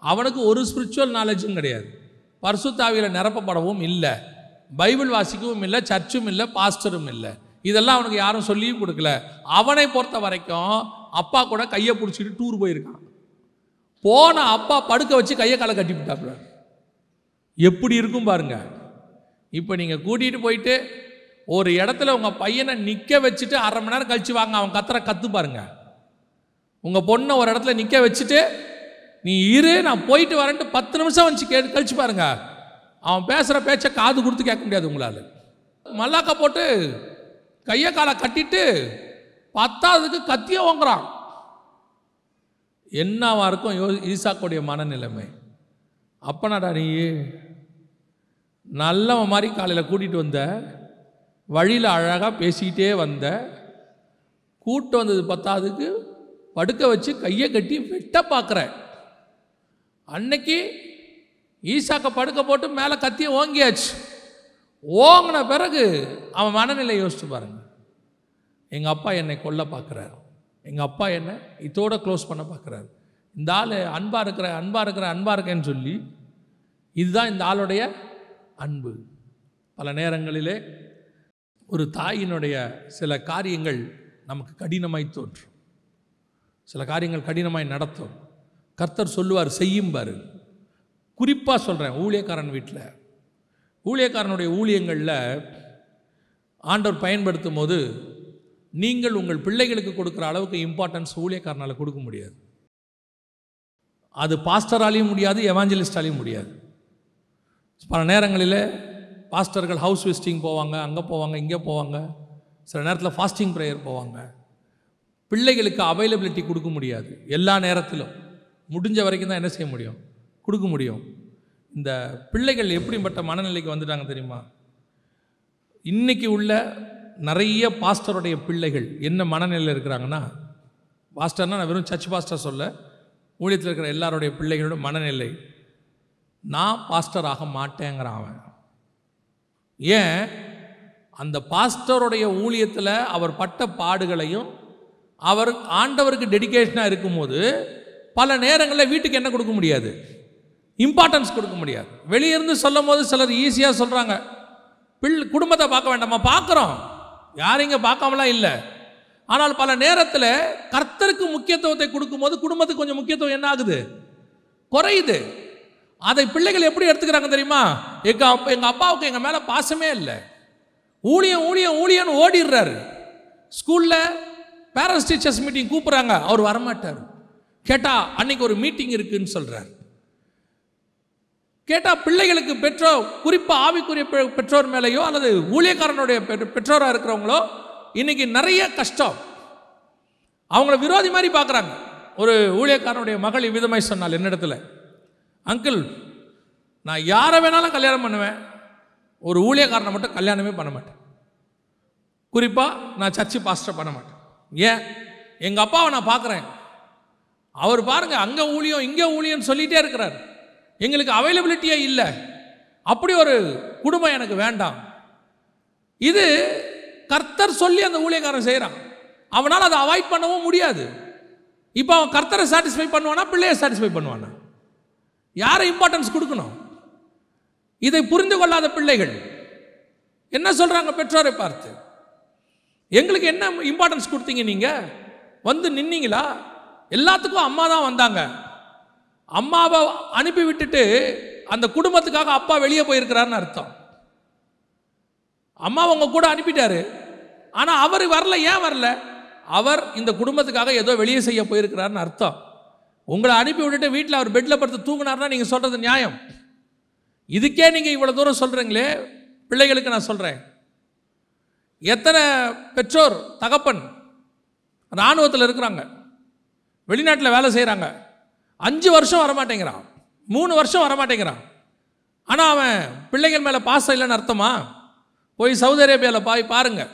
அவனுக்கு ஒரு ஸ்பிரிச்சுவல் நாலேஜும் கிடையாது. பர்சுத்தாவியில் நிரப்பப்படவும் இல்லை. பைபிள் வாசிக்கவும் இல்லை. சர்ச்சும் இல்லை. பாஸ்டரும் இல்லை. இதெல்லாம் அவனுக்கு யாரும் சொல்லியும் கொடுக்கல. அவனை பொறுத்த வரைக்கும் அப்பா கூட கையை பிடிச்சிட்டு டூர் போயிருக்கான். போன அப்பா படுக்க வச்சு கையை காலை கட்டி விட்டாப்புல. எப்படி இருக்கும் பாருங்க. இப்போ நீங்கள் கூட்டிகிட்டு போயிட்டு ஒரு இடத்துல உங்கள் பையனை நிற்க வச்சுட்டு அரை மணி நேரம் கழிச்சு வாங்க அவன் கத்துற கற்று பாருங்க. உங்கள் பொண்ணை ஒரு இடத்துல நிற்க வச்சுட்டு நீ இரு நான் போயிட்டு வரேன்ட்டு பத்து நிமிஷம் வந்துச்சு கே கழிச்சு பாருங்க. அவன் பேசுகிற பேச்சை காது கொடுத்து கேட்க முடியாது உங்களால். மல்லாக்கா போட்டு கையை காலை கட்டிட்டு பத்தாவதுக்கு கத்தியை வாங்குறான் என்னவா இருக்கும் யோ ஈசாக்குடைய மனநிலைமை. அப்பனாடா நீ நல்லவன் மாதிரி காலையில் கூட்டிகிட்டு வந்த வழியில் அழகாக பேசிக்கிட்டே வந்த கூட்டு வந்தது பத்தாவதுக்கு படுக்க வச்சு கையை கட்டி வெட்ட பார்க்குற அன்னைக்கு ஈசாக்கை படுக்க போட்டு மேலே கத்திய ஓங்கியாச்சு. ஓங்கின பிறகு அவன் மனநிலை யோசிச்சு பாருங்க. எங்கள் அப்பா என்னை கொல்ல பார்க்குறாரு எங்கள் அப்பா என்னை? இதோட க்ளோஸ் பண்ண பார்க்குறாரு இந்த ஆள் அன்பாக இருக்கிற அன்பாக இருக்கிற அன்பாக இருக்கேன்னு சொல்லி இதுதான் இந்த ஆளுடைய அன்பு. பல நேரங்களிலே ஒரு தாயினுடைய சில காரியங்கள் நமக்கு கடினமாய் தோன்றும். சில காரியங்கள் கடினமாய் நடத்தும். கர்த்தர் சொல்லுவார் செய்யும்பாரு குறிப்பாக சொல்கிறேன் ஊழியக்காரன் வீட்டில் ஊழியக்காரனுடைய ஊழியங்களில் ஆண்டவர் பயன்படுத்தும் போது நீங்கள் உங்கள் பிள்ளைகளுக்கு கொடுக்குற அளவுக்கு இம்பார்ட்டன்ஸ் ஊழியக்காரனால் கொடுக்க முடியாது. அது பாஸ்டராலையும் முடியாது எவாஞ்சலிஸ்டாலையும் முடியாது. பல நேரங்களில் பாஸ்டர்கள் ஹவுஸ் விசிட்டிங் போவாங்க அங்கே போவாங்க இங்கே போவாங்க. சில நேரத்தில் ஃபாஸ்டிங் ப்ரேயர் போவாங்க. பிள்ளைகளுக்கு அவைலபிலிட்டி கொடுக்க முடியாது. எல்லா நேரத்திலும். முடிஞ்ச வரைக்கும் தான் என்ன செய்ய முடியும்? கொடுக்க முடியும். இந்த பிள்ளைகள் எப்படிப்பட்ட மனநிலைக்கு வந்துட்டாங்க தெரியுமா? இன்னைக்கு உள்ள நிறைய பாஸ்டருடைய பிள்ளைகள் என்ன மனநிலையில் இருக்கிறாங்கன்னா பாஸ்டர்னா நான் வெறும் சர்ச் பாஸ்டர் சொல்ல ஊழியத்தில் இருக்கிற எல்லாருடைய பிள்ளைகளோட மனநிலை நான் பாஸ்டர் ஆக மாட்டேங்கிறான் அவன். ஏன்? அந்த பாஸ்டருடைய ஊழியத்தில் அவர் பட்ட பாடுகளையும் அவர் ஆண்டவருக்கு டெடிகேஷனாக இருக்கும்போது பல நேரங்களில் வீட்டுக்கு என்ன கொடுக்க முடியாது? இம்பார்ட்டன்ஸ் கொடுக்க முடியாது. வெளியே இருந்து சொல்லும் போது சிலர் ஈஸியாக சொல்கிறாங்க பிள் குடும்பத்தை பார்க்க வேண்டாமா? பார்க்குறோம். யாரும் இங்கே பார்க்காமலாம் இல்லை. ஆனால் பல நேரத்தில் கர்த்தருக்கு முக்கியத்துவத்தை கொடுக்கும்போது குடும்பத்துக்கு கொஞ்சம் முக்கியத்துவம் என்ன ஆகுது? குறையுது. அதை பிள்ளைகள் எப்படி எடுத்துக்கிறாங்க தெரியுமா? எங்க அப்பா எங்கள் அப்பாவுக்கு எங்கள் மேலே பாசமே இல்லை. ஊழியம் ஊழியம் ஊழியன்னு ஓடிடுறாரு. ஸ்கூலில் பேரண்ட்ஸ் டீச்சர்ஸ் மீட்டிங் கூப்பிட்றாங்க. அவர் வரமாட்டார். கேட்டால் அன்னைக்கு ஒரு மீட்டிங் இருக்குன்னு சொல்கிறார் கேட்டால் பிள்ளைகளுக்கு பெற்றோர் குறிப்பாக ஆவிக்குரிய பெ- பெற்றோர் மேலேயோ அல்லது ஊழியக்காரனுடைய பெற்றோராக இருக்கிறவங்களோ இன்னைக்கு நிறைய கஷ்டம். அவங்கள விரோதி மாதிரி பார்க்குறாங்க ஒரு ஊழியக்காரனுடைய மகள் இவ்விதமாய் சொன்னால் என்னிடத்துல. அங்கிள் நான் யாரை வேணாலும் கல்யாணம் பண்ணுவேன். ஒரு ஊழியக்காரனை மட்டும் கல்யாணமே பண்ண மாட்டேன். குறிப்பாக நான் சர்ச்சு பாஸ்டர் பண்ண மாட்டேன். ஏன்? எங்கள் அப்பாவை நான் பார்க்குறேன் அவர் பாருங்கள் அங்கே ஊழியம் இங்கே ஊழியம்னு சொல்லிகிட்டே இருக்கிறார். எங்களுக்கு அவைலபிலிட்டியே இல்லை. அப்படி ஒரு குடும்பம் எனக்கு வேண்டாம். இது கர்த்தர் சொல்லி அந்த ஊழியக்காரன் செய்கிறான் அவனால் அதை அவாய்ட் பண்ணவும் முடியாது. இப்போ அவன் கர்த்தரை சாட்டிஸ்ஃபை பண்ணுவானா பிள்ளையை சாட்டிஸ்ஃபை பண்ணுவானா? யாரை இம்பார்ட்டன்ஸ் கொடுக்கணும்? இதை புரிந்து கொள்ளாத பிள்ளைகள் என்ன சொல்கிறாங்க பெற்றோரை பார்த்து? எங்களுக்கு என்ன இம்பார்ட்டன்ஸ் கொடுத்தீங்க நீங்கள் வந்து நின்னீங்களா? எல்லாத்துக்கும் அம்மா தான் வந்தாங்க. அம்மாவை அனுப்பி விட்டுட்டு அந்த குடும்பத்துக்காக அப்பா வெளியே போயிருக்கிறாருன்னு அர்த்தம். அம்மா உங்க கூட அனுப்பிட்டாரு. ஆனால் அவர் வரல ஏன் வரல? அவர் இந்த குடும்பத்துக்காக ஏதோ வெளியே செய்ய போயிருக்கிறாருன்னு அர்த்தம். உங்களை அனுப்பி விட்டுட்டு வீட்டில் அவர் பெட்டில் படுத்து தூங்கினார்னா நீங்கள் சொல்கிறது நியாயம். இதுக்கே நீங்கள் இவ்வளோ தூரம் சொல்கிறீங்களே பிள்ளைகளுக்கு நான் சொல்கிறேன் எத்தனை பெற்றோர் தகப்பன் இராணுவத்தில் இருக்கிறாங்க. வெளிநாட்டில் வேலை செய்கிறாங்க அஞ்சு வருஷம் வரமாட்டேங்கிறான். மூணு வருஷம் வரமாட்டேங்கிறான். ஆனால் அவன் பிள்ளைகள் மேலே பாசம் இல்லைன்னு அர்த்தமா? போய் சவுதி அரேபியாவில் போய் பாருங்கள்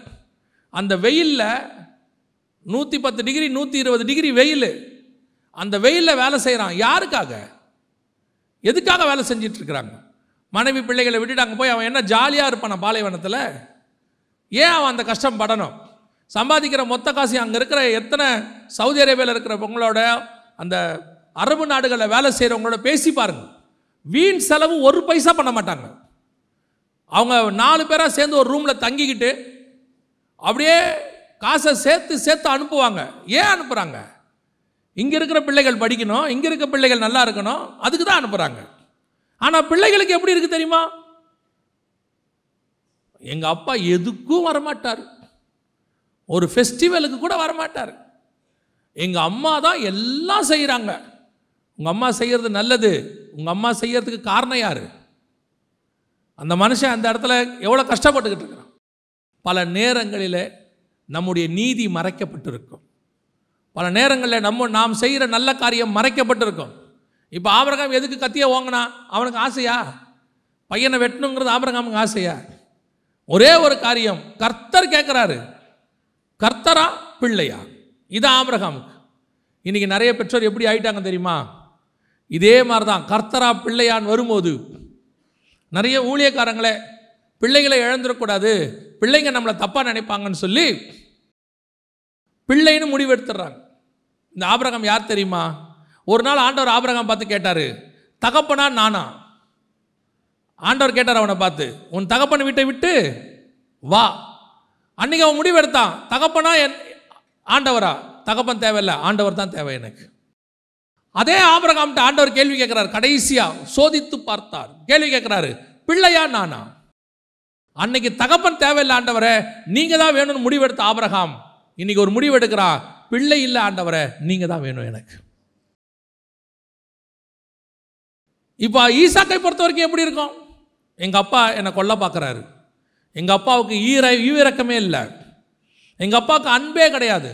அந்த வெயிலில் நூற்றி பத்து டிகிரி நூற்றி இருபது டிகிரி வெயில். அந்த வெயிலில் வேலை செய்கிறான் யாருக்காக? எதுக்காக வேலை செஞ்சிட்ருக்கிறாங்க மனைவி பிள்ளைகளை விட்டுட்டு அங்கே போய் அவன் என்ன ஜாலியாக இருப்பான் பாலைவனத்தில்? ஏன் அவன் அந்த கஷ்டம் படணும்? சம்பாதிக்கிற மொத்த காசு அங்கே இருக்கிற எத்தனை சவுதி அரேபியாவில் இருக்கிறவங்களோட அந்த அரபு நாடுகளில் வேலை செய்கிறவங்களோட பேசி பாருங்கள் வீண் செலவு ஒரு பைசா பண்ண மாட்டாங்க. அவங்க நாலு பேராக சேர்ந்து ஒரு ரூமில் தங்கிக்கிட்டு அப்படியே காசை சேர்த்து சேர்த்து அனுப்புவாங்க. ஏன் அனுப்புகிறாங்க இங்கே இருக்கிற பிள்ளைகள் படிக்கணும் இங்கே இருக்கிற பிள்ளைகள் நல்லா இருக்கணும் அதுக்கு தான் அனுப்புகிறாங்க ஆனால் பிள்ளைகளுக்கு எப்படி இருக்குது தெரியுமா? எங்கள் அப்பா எதுக்கும் வரமாட்டார். ஒரு ஃபெஸ்டிவலுக்கு கூட வரமாட்டார். எங்கள் அம்மா தான் எல்லாம் செய்கிறாங்க உங்கள் அம்மா செய்கிறது நல்லது. உங்கள் அம்மா செய்கிறதுக்கு காரணம் யார்? அந்த மனுஷன் அந்த இடத்துல எவ்வளோ கஷ்டப்பட்டுக்கிட்டு இருக்கிறான். பல நேரங்களில் நம்முடைய நீதி மறைக்கப்பட்டிருக்கும். பல நேரங்களில் நம்ம நாம் செய்கிற நல்ல காரியம் மறைக்கப்பட்டிருக்கும். இப்போ ஆபரகாம் எதுக்கு கத்தியை ஓங்கினா? அவனுக்கு ஆசையா? பையனை வெட்டணுங்கிறது ஆபரகாமுக்கு ஆசையா? ஒரே ஒரு காரியம் கர்த்தர் கேட்குறாரு. கர்த்தரா பிள்ளையா? இது ஆபரகாமுக்கு. இன்றைக்கி நிறைய பெற்றோர் எப்படி ஆயிட்டாங்க தெரியுமா? இதே மாதிரி தான் கர்த்தரா பிள்ளையான் வரும்போது நிறைய ஊழியக்காரங்களே பிள்ளைகளை இழந்துடக்கூடாது பிள்ளைங்க நம்மளை தப்பாக நினைப்பாங்கன்னு சொல்லி பிள்ளைன்னு முடிவெடுத்துடுறாங்க. இந்த ஆபரகம் யார் தெரியுமா? ஒரு நாள் ஆண்டவர் ஆபரகம் பார்த்து கேட்டார் தகப்பனா நானா? ஆண்டவர் கேட்டார் அவனை பார்த்து உன் தகப்பன் வீட்டை விட்டு வா. அன்னைக்கு அவன் முடிவெடுத்தான். தகப்பனா என் ஆண்டவரா? தகப்பன் தேவையில்லை. ஆண்டவர் தான் தேவை எனக்கு. அதே ஆபரகாம்கிட்ட ஆண்டவர் கேள்வி கேட்கிறார் கடைசியா சோதித்து பார்த்தார். கேள்வி கேட்கிறாரு பிள்ளையா நானா? அன்னைக்கு தகப்பன் தேவையில்லை ஆண்டவரே நீங்க தான் வேணும்னு முடிவெடுத்த ஆபரகாம். இன்னைக்கு ஒரு முடிவு எடுக்கிறான் பிள்ளை இல்லை ஆண்டவரை நீங்க தான் வேணும் எனக்கு. இப்போ ஈசாக்கை பொறுத்த வரைக்கும் எப்படி இருக்கும்? எங்கள் அப்பா என்னை கொல்ல பார்க்குறாரு. எங்கள் அப்பாவுக்கு ஈர ஈவிரக்கமே இல்லை. எங்கள் அப்பாவுக்கு அன்பே கிடையாது.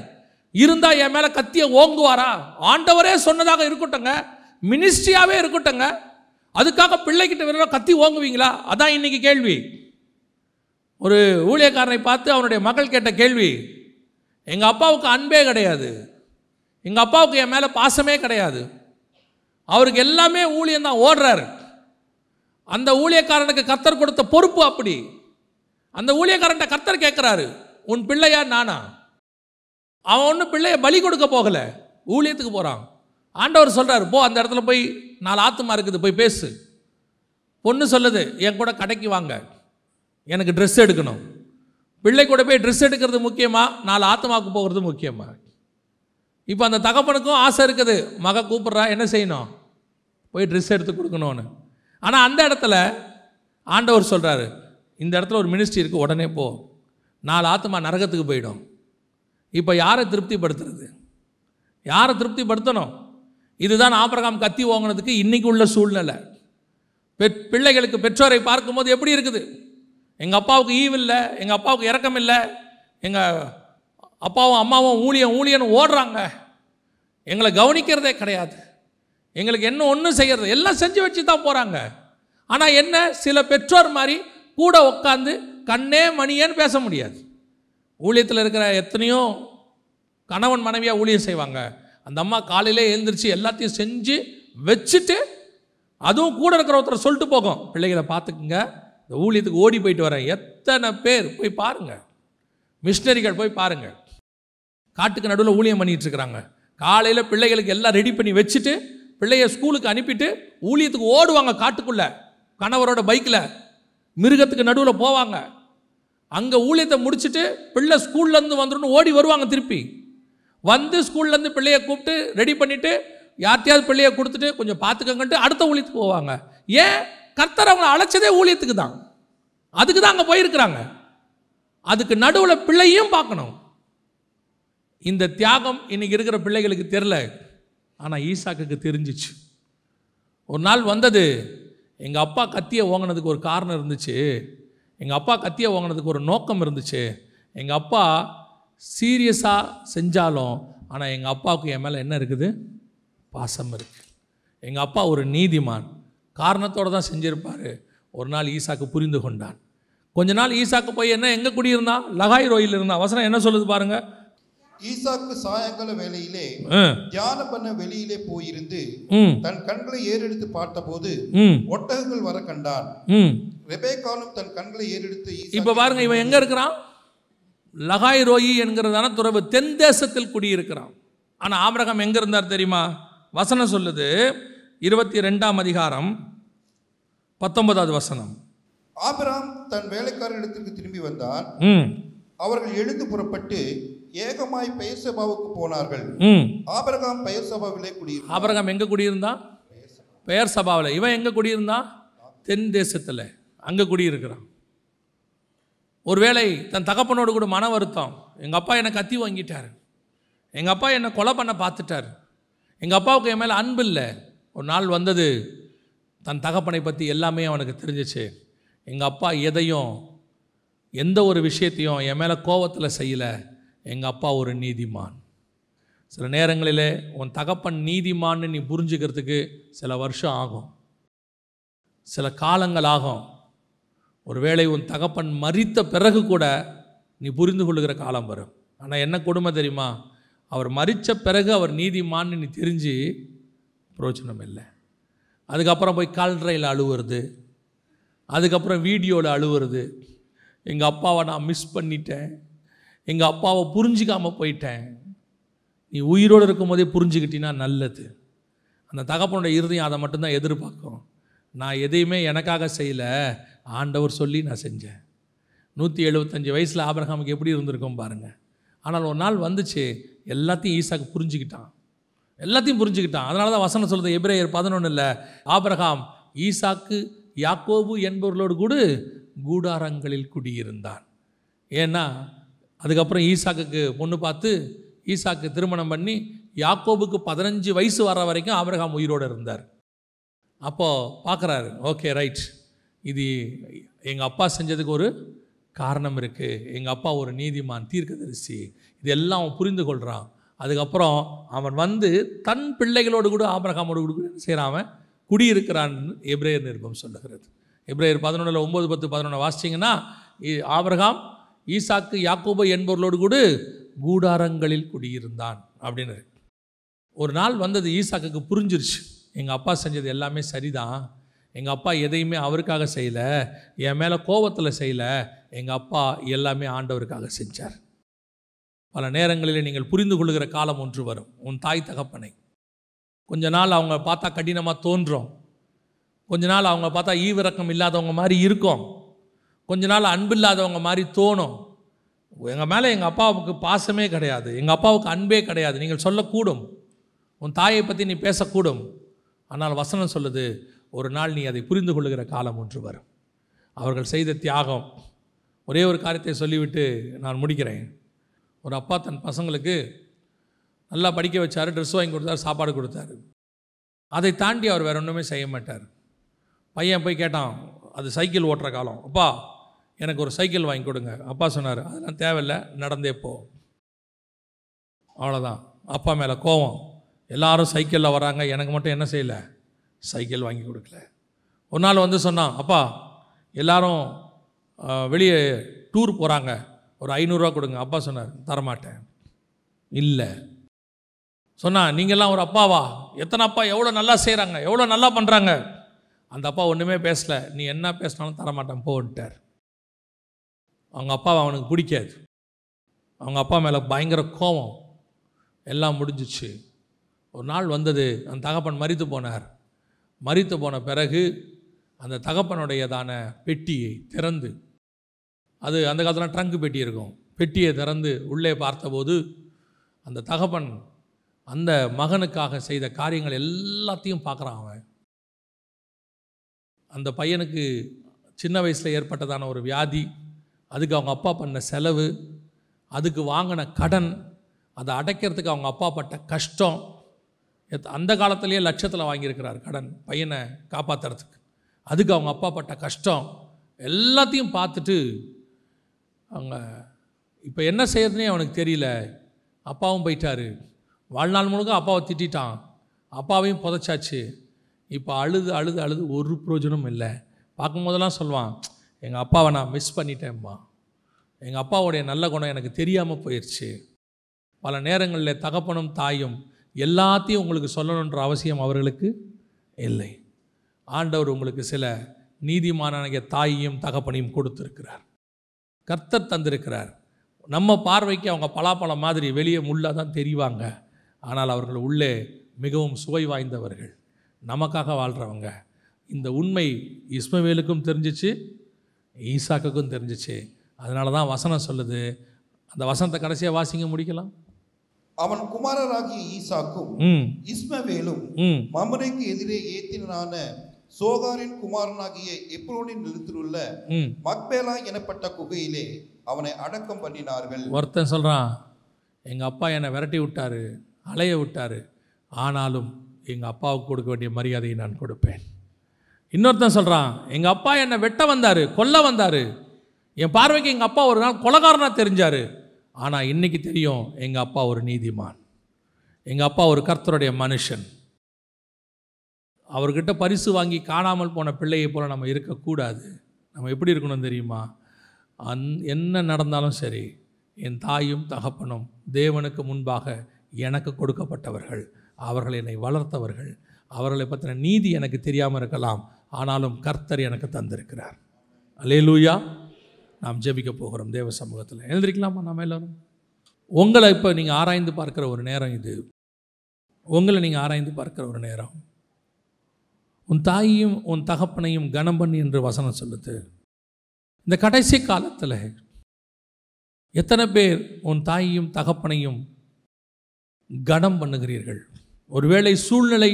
இருந்தால் என் மேலே கத்தியை ஓங்குவாரா? ஆண்டவரே சொன்னதாக இருக்கட்டுங்க மினிஸ்ட்ரியாகவே இருக்கட்டுங்க அதுக்காக பிள்ளைகிட்ட வேற கத்தி ஓங்குவீங்களா? அதான் இன்னைக்கு கேள்வி. ஒரு ஊழியக்காரனை பார்த்து அவனுடைய மகள் கேட்ட கேள்வி. எங்கள் அப்பாவுக்கு அன்பே கிடையாது. எங்கள் அப்பாவுக்கு என் மேலே பாசமே கிடையாது. அவருக்கு எல்லாமே ஊழியம் தான் ஓடுறாரு. அந்த ஊழியக்காரனுக்கு கத்தர் கொடுத்த பொறுப்பு அப்படி. அந்த ஊழியக்காரன்ட்ட கத்தர் கேட்குறாரு உன் பிள்ளையா நானா? அவன் ஒன்றும் பிள்ளைய பலி கொடுக்க போகலை. ஊழியத்துக்கு போகிறான் ஆண்டவர் சொல்கிறார் போ அந்த இடத்துல போய் நாலு ஆத்துமா இருக்குது போய் பேசு. பொண்ணு சொல்லுது என் கூட கடைக்கு வாங்க. எனக்கு ட்ரெஸ் எடுக்கணும். பிள்ளை கூட போய் ட்ரெஸ் எடுக்கிறது முக்கியமாக நாலு ஆத்துமாவுக்கு போகிறது முக்கியமாக இப்போ அந்த தகப்பனுக்கும் ஆசை இருக்குது. மக கூப்பிட்றா என்ன செய்யணும்? போய் ட்ரெஸ் எடுத்து கொடுக்கணும்னு. ஆனால் அந்த இடத்துல ஆண்டவர் சொல்கிறாரு இந்த இடத்துல ஒரு மினிஸ்ட்ரி இருக்குது உடனே போ. நாலு ஆத்துமா நரகத்துக்கு போயிடும். இப்போ யாரை திருப்திப்படுத்துறது? யாரை திருப்திப்படுத்தணும்? இதுதான் ஆபரகாம் கத்தி ஓங்கினதுக்கு இன்னைக்கு உள்ள சூழ்நிலை. பெற் பிள்ளைகளுக்கு பெற்றோரை பார்க்கும்போது எப்படி இருக்குது? எங்கள் அப்பாவுக்கு ஈவு இல்லை எங்கள் அப்பாவுக்கு இறக்கம் இல்லை எங்கள் அப்பாவும் அம்மாவும் ஊழியம் ஊழியன்னு ஓடுறாங்க. எங்களை கவனிக்கிறதே கிடையாது. எங்களுக்கு என்ன ஒன்றும் செய்கிறது எல்லாம் செஞ்சு வச்சு தான் போகிறாங்க ஆனால் என்ன? சில பெற்றோர் மாதிரி கூட உட்காந்து கண்ணே மணியேன்னு பேச முடியாது. ஊழியத்தில் இருக்கிற எத்தனையோ கணவன் மனைவியாக ஊழியம் செய்வாங்க. அந்த அம்மா காலையிலே எழுந்திரிச்சு எல்லாத்தையும் செஞ்சு வச்சுட்டு அதுவும் கூட இருக்கிற ஒருத்தர் சொல்லிட்டு போகும். பிள்ளைகளை பார்த்துக்குங்க. இந்த ஊழியத்துக்கு ஓடி போயிட்டு வரேன். எத்தனை பேர்? போய் பாருங்கள் மிஷினரிகள் போய் பாருங்கள் காட்டுக்கு நடுவில் ஊழியம் பண்ணிகிட்ருக்குறாங்க இருக்கிறாங்க. காலையில் பிள்ளைகளுக்கு எல்லாம் ரெடி பண்ணி வச்சுட்டு பிள்ளைய ஸ்கூலுக்கு அனுப்பிட்டு ஊழியத்துக்கு ஓடுவாங்க காட்டுக்குள்ளே. கணவரோட பைக்கில் மிருகத்துக்கு நடுவில் போவாங்க. அங்கே ஊழியத்தை முடிச்சுட்டு பிள்ளை ஸ்கூல்லேருந்து வந்துடும் ஓடி வருவாங்க திருப்பி. வந்து ஸ்கூல்லேருந்து பிள்ளையை கூப்பிட்டு ரெடி பண்ணிவிட்டு யார்கிட்டயாவது பிள்ளைய கொடுத்துட்டு கொஞ்சம் பார்த்துக்கங்கன்ட்டு அடுத்த ஊழியத்துக்கு போவாங்க. ஏன்? கர்த்தர் அவங்க அழைச்சதே ஊழியத்துக்கு தான். அதுக்கு தான் அங்கே போயிருக்கிறாங்க. அதுக்கு நடுவில் பிள்ளையும் பார்க்கணும். இந்த தியாகம் இன்னைக்கு இருக்கிற பிள்ளைகளுக்கு தெரில ஆனால் ஈசாக்குக்கு தெரிஞ்சிச்சு. ஒரு நாள் வந்தது எங்கள் அப்பா கத்தியை ஓங்கினதுக்கு ஒரு காரணம் இருந்துச்சு. எங்கள் அப்பா கத்தியை வாங்கினதுக்கு ஒரு நோக்கம் இருந்துச்சு. எங்கள் அப்பா சீரியஸாக செஞ்சாலும் ஆனால் எங்கள் அப்பாவுக்கு என் மேலே என்ன இருக்குது? பாசம் இருக்குது எங்கள் அப்பா ஒரு நீதிமான். காரணத்தோடு தான் செஞ்சிருப்பார். ஒரு நாள் ஈசாக்கு புரிந்து கொண்டான். கொஞ்ச நாள் ஈசாக்கு போய் என்ன எங்கே குடியிருந்தான்? லகாய் ரோயில் இருந்தான் வசனம் என்ன சொல்லுது பாருங்கள் ஈசாக்கு சாயங்கால வேளையிலே தியானம் பண்ண வெளியிலே போயிருந்து தன் கண்களை ஏறெடுத்து பார்த்தபோது ஒட்டகங்கள் வர கண்டான். ரெபேக்காலும் தன் கண்களை ஏறெடுத்து இப்போ பாருங்க இவன் எங்கே இருக்கிறான்? லகாய் ரோயி என்கிறதான துறவு தென் தேசத்தில் குடியிருக்கிறான். ஆனால் ஆபிரகாம் எங்கே இருந்தார் தெரியுமா? வசனம் சொல்லுது இருபத்தி ரெண்டாம் அதிகாரம் பத்தொன்பதாவது வசனம். ஆபிராம் தன் வேலைக்காரரிடத்திற்கு திரும்பி வந்தான். ம். அவர்கள் எழுந்து புறப்பட்டு ஏகமாய் பெயர்சபாவுக்கு போனார்கள். ம். ஆபிரகாம் பெயர்சபாவிலே குடியிருந்தான். ஆபிரகாம் எங்கே குடியிருந்தான்? பெயர் சபாவில் இவன் எங்கே குடியிருந்தான்? தென் தேசத்தில். அங்கே குடியிருக்கிறான். ஒருவேளை தன் தகப்பனோடு கூட மன வருத்தம். எங்கள் அப்பா என்னை கத்தி வாங்கிட்டார். எங்கள் அப்பா என்னை கொலை பண்ண பார்த்துட்டார். எங்கள் அப்பாவுக்கு என் மேலே அன்பு இல்லை. ஒரு நாள் வந்தது. தன் தகப்பனை பற்றி எல்லாமே அவனுக்கு தெரிஞ்சிச்சு. எங்கள் அப்பா எதையும் எந்த ஒரு விஷயத்தையும் என் மேலே கோவத்தில் செய்யலை. எங்கள் அப்பா ஒரு நீதிமான். சில நேரங்களில் உன் தகப்பன் நீதிமான்னு நீ புரிஞ்சுக்கிறதுக்கு சில வருஷம் ஆகும். சில காலங்கள் ஆகும். ஒருவேளை உன் தகப்பன் மறித்த பிறகு கூட நீ புரிந்து கொள்ளுகிற காலம் வரும். ஆனால் என்ன கொடுமை தெரியுமா? அவர் மறித்த பிறகு அவர் நீதிமான்னு நீ தெரிஞ்சு பிரோச்சனம் இல்லை. அதுக்கப்புறம் போய் கால்ரையில் அழுவுறது. அதுக்கப்புறம் வீடியோவில் அழுவுறது. எங்கள் அப்பாவை நான் மிஸ் பண்ணிட்டேன். எங்கள் அப்பாவை புரிஞ்சிக்காமல் போயிட்டேன். நீ உயிரோடு இருக்கும்போதே புரிஞ்சுக்கிட்டினா நல்லது. அந்த தகப்பனுடைய இருதயம் அதை மட்டும்தான் எதிர்பார்க்கும். நான் எதையுமே எனக்காக செய்யலை. ஆண்டவர் சொல்லி நான் செஞ்சேன். நூற்றி எழுபத்தஞ்சு வயசில் ஆபரகாமுக்கு எப்படி இருந்திருக்கும் பாருங்கள் ஆனால் ஒரு நாள் வந்துச்சு எல்லாத்தையும் ஈசாக்கு புரிஞ்சுக்கிட்டான். எல்லாத்தையும் புரிஞ்சுக்கிட்டான். அதனால தான் வசனம் சொல்கிறது எபிரேயர் பதினொன்று இல்லை ஆபரகாம் ஈசாக்கு யாக்கோபு என்பவர்களோடு கூட கூடாரங்களில் குடியிருந்தான். ஏன்னா அதுக்கப்புறம் ஈசாக்குக்கு பொண்ணு பார்த்து ஈசாக்கு திருமணம் பண்ணி யாக்கோபுக்கு பதினஞ்சு வயசு வர வரைக்கும் ஆபிரகாம் உயிரோடு இருந்தார். அப்போது பார்க்குறாரு ஓகே ரைட். இது எங்கள் அப்பா செஞ்சதுக்கு ஒரு காரணம் இருக்குது எங்கள் அப்பா ஒரு நீதிமான் தீர்க்கதரிசி. இதெல்லாம் அவன் புரிந்து கொள்கிறான் அதுக்கப்புறம் அவன் வந்து தன் பிள்ளைகளோடு கூட ஆபிரகாமோடு கூட என்ன செய்கிறான் அவன்? குடியிருக்கிறான்னு எப்ரேயர் நிருபம் சொல்லுகிறது. எப்ரேயர் பதினொன்றில் ஒம்பது பத்து பதினொன்று வாசிச்சிங்கன்னா இ- ஆபிரகாம் ஈசாக்கு யாக்கோபு என்பவர்களோடு கூட கூடாரங்களில் குடியிருந்தான் அப்படின்னு ஒரு நாள் வந்தது ஈசாக்குக்கு புரிஞ்சிருச்சு. எங்கள் அப்பா செஞ்சது எல்லாமே சரிதான். எங்கள் அப்பா எதையுமே அவருக்காக செய்யலை. என் மேலே கோபத்தில் செய்யலை. எங்கள் அப்பா எல்லாமே ஆண்டவருக்காக செஞ்சார். பல நேரங்களில் நீங்கள் புரிந்து கொள்கிற காலம் ஒன்று வரும். உன் தாய் தகப்பனை. கொஞ்ச நாள் அவங்க பார்த்தா கடினமாக தோன்றும். கொஞ்ச நாள் அவங்க பார்த்தா ஈவிரக்கம் இல்லாதவங்க மாதிரி இருக்கும். கொஞ்ச நாள் அன்பில்லாதவங்க மாதிரி தோணும். எங்கள் மேலே எங்கள் அப்பாவுக்கு பாசமே கிடையாது. எங்கள் அப்பாவுக்கு அன்பே கிடையாது. நீங்கள் சொல்லக்கூடும். உன் தாயை பற்றி நீ பேசக்கூடும். ஆனால் வசனம் சொல்லுது ஒரு நாள் நீ அதை புரிந்து கொள்ளுகிற காலம் ஒன்று வரும். அவர்கள் செய்த தியாகம். ஒரே ஒரு காரியத்தை சொல்லிவிட்டு நான் முடிக்கிறேன். ஒரு அப்பா தன் பசங்களுக்கு நல்லா படிக்க வச்சார் ட்ரெஸ் வாங்கி கொடுத்தாரு சாப்பாடு கொடுத்தாரு. அதை தாண்டி அவர் வேற ஒன்றுமே செய்ய மாட்டார். பையன் போய் கேட்டான் அது சைக்கிள் ஓட்டுற காலம். அப்பா எனக்கு ஒரு சைக்கிள் வாங்கி கொடுங்க. அப்பா சொன்னார் அதெல்லாம் தேவையில்லை நடந்தே போ. அவ்வளோதான் அப்பா மேலே கோவம். எல்லாரும் சைக்கிளில் வராங்க எனக்கு மட்டும் என்ன செய்யலை? சைக்கிள் வாங்கி கொடுக்கல. ஒரு நாள் வந்து சொன்னான் அப்பா எல்லாரும் வெளியே டூர் போகிறாங்க ஒரு ஐநூறுரூவா கொடுங்க. அப்பா சொன்னார் தரமாட்டேன். இல்லை. சொன்னா நீங்கள்லாம் ஒரு அப்பாவா? எத்தனை அப்பா? எவ்வளோ நல்லா செய்கிறாங்க எவ்வளோ நல்லா பண்ணுறாங்க அந்த அப்பா ஒன்றுமே பேசலை. நீ என்ன பேசினாலும் தரமாட்டேன் போன்ட்டார் அவங்க அப்பாவை அவனுக்கு பிடிக்காது. அவங்க அப்பா மேலே பயங்கர கோபம். எல்லாம் முடிஞ்சிச்சு. ஒரு நாள் வந்தது அந்த தகப்பன் மறித்து போனார். மறித்து போன பிறகு அந்த தகப்பனுடையதான பெட்டியை திறந்து அது அந்த காலத்தில் ட்ரங்க் பெட்டி இருக்கும். பெட்டியை திறந்து உள்ளே பார்த்தபோது அந்த தகப்பன் அந்த மகனுக்காக செய்த காரியங்கள் எல்லாத்தையும் பார்க்குறான் அவன். அந்த பையனுக்கு சின்ன வயசில் ஏற்பட்டதான ஒரு வியாதி அதுக்கு அவங்க அப்பா பண்ண செலவு அதுக்கு வாங்கின கடன் அதை அடைக்கிறதுக்கு அவங்க அப்பா பட்ட கஷ்டம் எத்- அந்த காலத்திலேயே லட்சத்தில் வாங்கியிருக்கிறார் கடன் பையனை காப்பாற்றுறதுக்கு அதுக்கு அவங்க அப்பா பட்ட கஷ்டம் எல்லாத்தையும் பார்த்துட்டு அவங்க இப்போ என்ன செய்யறதுனே அவனுக்கு தெரியல. அப்பாவும் போயிட்டாரு. வாழ்நாள் முழுக்க அப்பாவை திட்டிட்டான். அப்பாவையும் புதைச்சாச்சு. இப்போ அழுது அழுது அழுது ஒரு பிரயோஜனமும் இல்லை. பார்க்கும்போதெல்லாம் சொல்லுவான் எங்கள் அப்பாவை நான் மிஸ் பண்ணிட்டேன்ப்பா எங்கள் அப்பாவுடைய நல்ல குணம் எனக்கு தெரியாமல் போயிடுச்சு பல நேரங்களில் தகப்பனும் தாயும் எல்லாத்தையும் உங்களுக்கு சொல்லணுன்ற அவசியம் அவர்களுக்கு இல்லை. ஆண்டவர் உங்களுக்கு சில நீதிமானாகிய தாயையும் தகப்பனையும் கொடுத்துருக்கிறார். கர்த்தர் தந்திருக்கிறார். நம்ம பார்வைக்கு அவங்க பலாப்பழம் மாதிரி வெளியே முள்ளாக தான் தெரிவாங்க. ஆனால் அவர்கள் உள்ளே மிகவும் சுவை வாய்ந்தவர்கள். நமக்காக வாழ்கிறவங்க இந்த உண்மை இஸ்மவேலுக்கும் தெரிஞ்சிச்சு. ஈசாக்குக்கும் தெரிஞ்சிச்சு. அதனால தான் வசனம் சொல்லுது. அந்த வசனத்தை கடைசியாக வாசிங்க முடிக்கலாம்? அவன் குமாரராகிய ஈசாக்கும் இஸ்மவேலும் மமரைக்கு எதிரே ஏத்தினான சோகாரின் குமாரனாகிய எப்ரோனின் நிலத்திலுள்ள ம். மக்பேலா எனப்பட்ட குகையிலே அவனை அடக்கம் பண்ணினார்கள். ஒருத்தன் சொல்கிறான் எங்கள் அப்பா என்னை விரட்டி விட்டாரு அலைய விட்டாரு. ஆனாலும் எங்கள் அப்பாவுக்கு கொடுக்க வேண்டிய மரியாதையை நான் கொடுப்பேன். இன்னொருத்தன் சொல்கிறான் எங்கள் அப்பா என்னை வெட்ட வந்தார் கொல்ல வந்தார். என் பார்வைக்கு எங்கள் அப்பா ஒரு நாள் கொலகாரனாக தெரிஞ்சார். ஆனால் இன்னைக்கு தெரியும் எங்கள் அப்பா ஒரு நீதிமான். எங்கள் அப்பா ஒரு கர்த்தருடைய மனுஷன். அவர்கிட்ட பரிசு வாங்கி காணாமல் போன பிள்ளையை போல் நம்ம இருக்கக்கூடாது. நம்ம எப்படி இருக்கணும் தெரியுமா? அந் என்ன நடந்தாலும் சரி என் தாயும் தகப்பனும் தேவனுக்கு முன்பாக எனக்கு கொடுக்கப்பட்டவர்கள். அவர்கள் என்னை வளர்த்தவர்கள். அவர்களை பற்றின நீதி எனக்கு தெரியாமல் இருக்கலாம். ஆனாலும் கர்த்தர் எனக்கு தந்திருக்கிறார். அலேலூயா நாம் ஜெபிக்க போகிறோம் தேவ சமூகத்தில். எழுந்திருக்கலாமா நம்ம எல்லோரும்? உங்களை இப்போ நீங்கள் ஆராய்ந்து பார்க்குற ஒரு நேரம் இது. உங்களை நீங்கள் ஆராய்ந்து பார்க்குற ஒரு நேரம். உன் தாயையும் உன் தகப்பனையும் கனம் பண்ணி என்று வசனம் சொல்லுது. இந்த கடைசி காலத்தில் எத்தனை பேர் உன் தாயையும் தகப்பனையும் கனம் பண்ணுகிறீர்கள்? ஒருவேளை சூழ்நிலை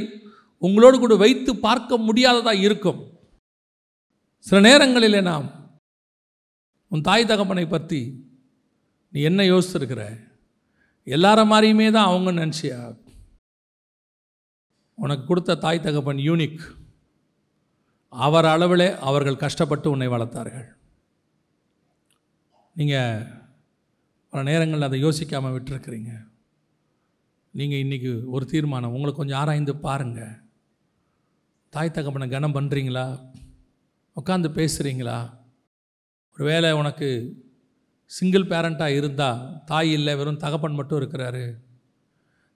உங்களோடு கூட வைத்து பார்க்க முடியாததாக இருக்கும். சில நேரங்களிலே நாம் உன் தாய் தகப்பனை பற்றி நீ என்ன யோசிச்சிருக்கிற? எல்லார மாதிரியுமே தான் அவங்க நினச்சியா? உனக்கு கொடுத்த தாய் தகப்பன் யூனிக் அவர் அளவிலே அவர்கள் கஷ்டப்பட்டு உன்னை வளர்த்தார்கள். நீங்கள் பல நேரங்களில் அதை யோசிக்காமல் விட்டுருக்கிறீங்க. நீங்கள் இன்றைக்கி ஒரு தீர்மானம் உங்களை கொஞ்சம் ஆராய்ந்து பாருங்கள் தாய் தகப்பனை கனம் பண்ணுறீங்களா உட்காந்து பேசுகிறீங்களா ஒருவேளை உனக்கு சிங்கிள் பேரண்ட்டாக இருந்தால் தாய் இல்லை வெறும் தகப்பன் மட்டும் இருக்கிறாரு.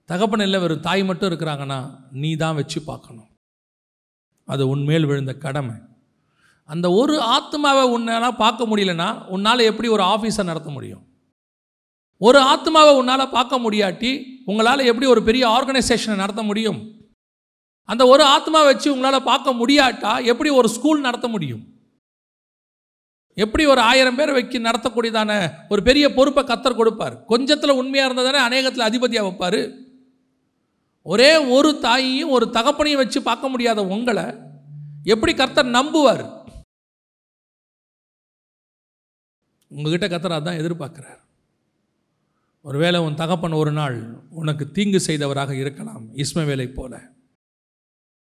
தகப்பன் இல்லை வெறும் தாய் மட்டும் இருக்கிறாங்கன்னா நீ தான் வச்சு பார்க்கணும். அது உன்மேல் விழுந்த கடமை. அந்த ஒரு ஆத்மாவை உன்னால் பார்க்க முடியலன்னா உன்னால் எப்படி ஒரு ஆஃபீஸை நடத்த முடியும்? ஒரு ஆத்மாவை உன்னால் பார்க்க முடியாட்டி உங்களால் எப்படி ஒரு பெரிய ஆர்கனைசேஷனை நடத்த முடியும்? அந்த ஒரு ஆத்மா வச்சு உங்களால் பார்க்க முடியாட்டா எப்படி ஒரு ஸ்கூல் நடத்த முடியும்? எப்படி ஒரு ஆயிரம் பேர் வைக்க நடத்தக்கூடியதான ஒரு பெரிய பொறுப்பை கத்தர் கொடுப்பார்? கொஞ்சத்தில் உண்மையாக இருந்ததானே அநேகத்தில் அதிபதியாக வைப்பார்? ஒரே ஒரு தாயையும் ஒரு தகப்பனையும் வச்சு பார்க்க முடியாத உங்களை எப்படி கர்த்தர் நம்புவார்? உங்ககிட்ட கத்தர் அதான் எதிர்பார்க்குறார். ஒருவேளை உன் தகப்பன் ஒரு நாள் உனக்கு தீங்கு செய்தவராக இருக்கலாம் இஸ்மவேலை போல.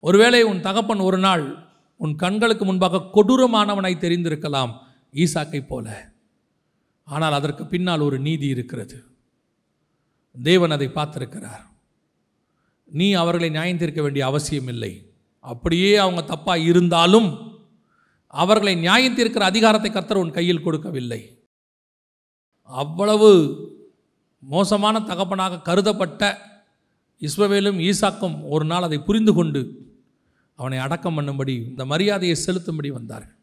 ஒருவேளை உன் தகப்பன் ஒரு நாள் உன் கண்களுக்கு முன்பாக கொடூரமானவனாய் தெரிந்திருக்கலாம் ஈசாக்கை போல. ஆனால் அதற்கு பின்னால் ஒரு நீதி இருக்கிறது. தேவன் அதை பார்த்திருக்கிறார். நீ அவர்களை நியாயம் தீர்க்க வேண்டிய அவசியம் இல்லை. அப்படியே அவங்க தப்பாக இருந்தாலும் அவர்களை நியாயம் தீர்க்கிற அதிகாரத்தை கர்த்தர் உன் கையில் கொடுக்கவில்லை. அவ்வளவு மோசமான தகப்பனாக கருதப்பட்ட இஸ்வவேலும் ஈசாக்கும் ஒரு நாள் அதை புரிந்து கொண்டு அவனை அடக்கம் பண்ணும்படி இந்த மரியாதையை செலுத்தும்படி வந்தார்கள்.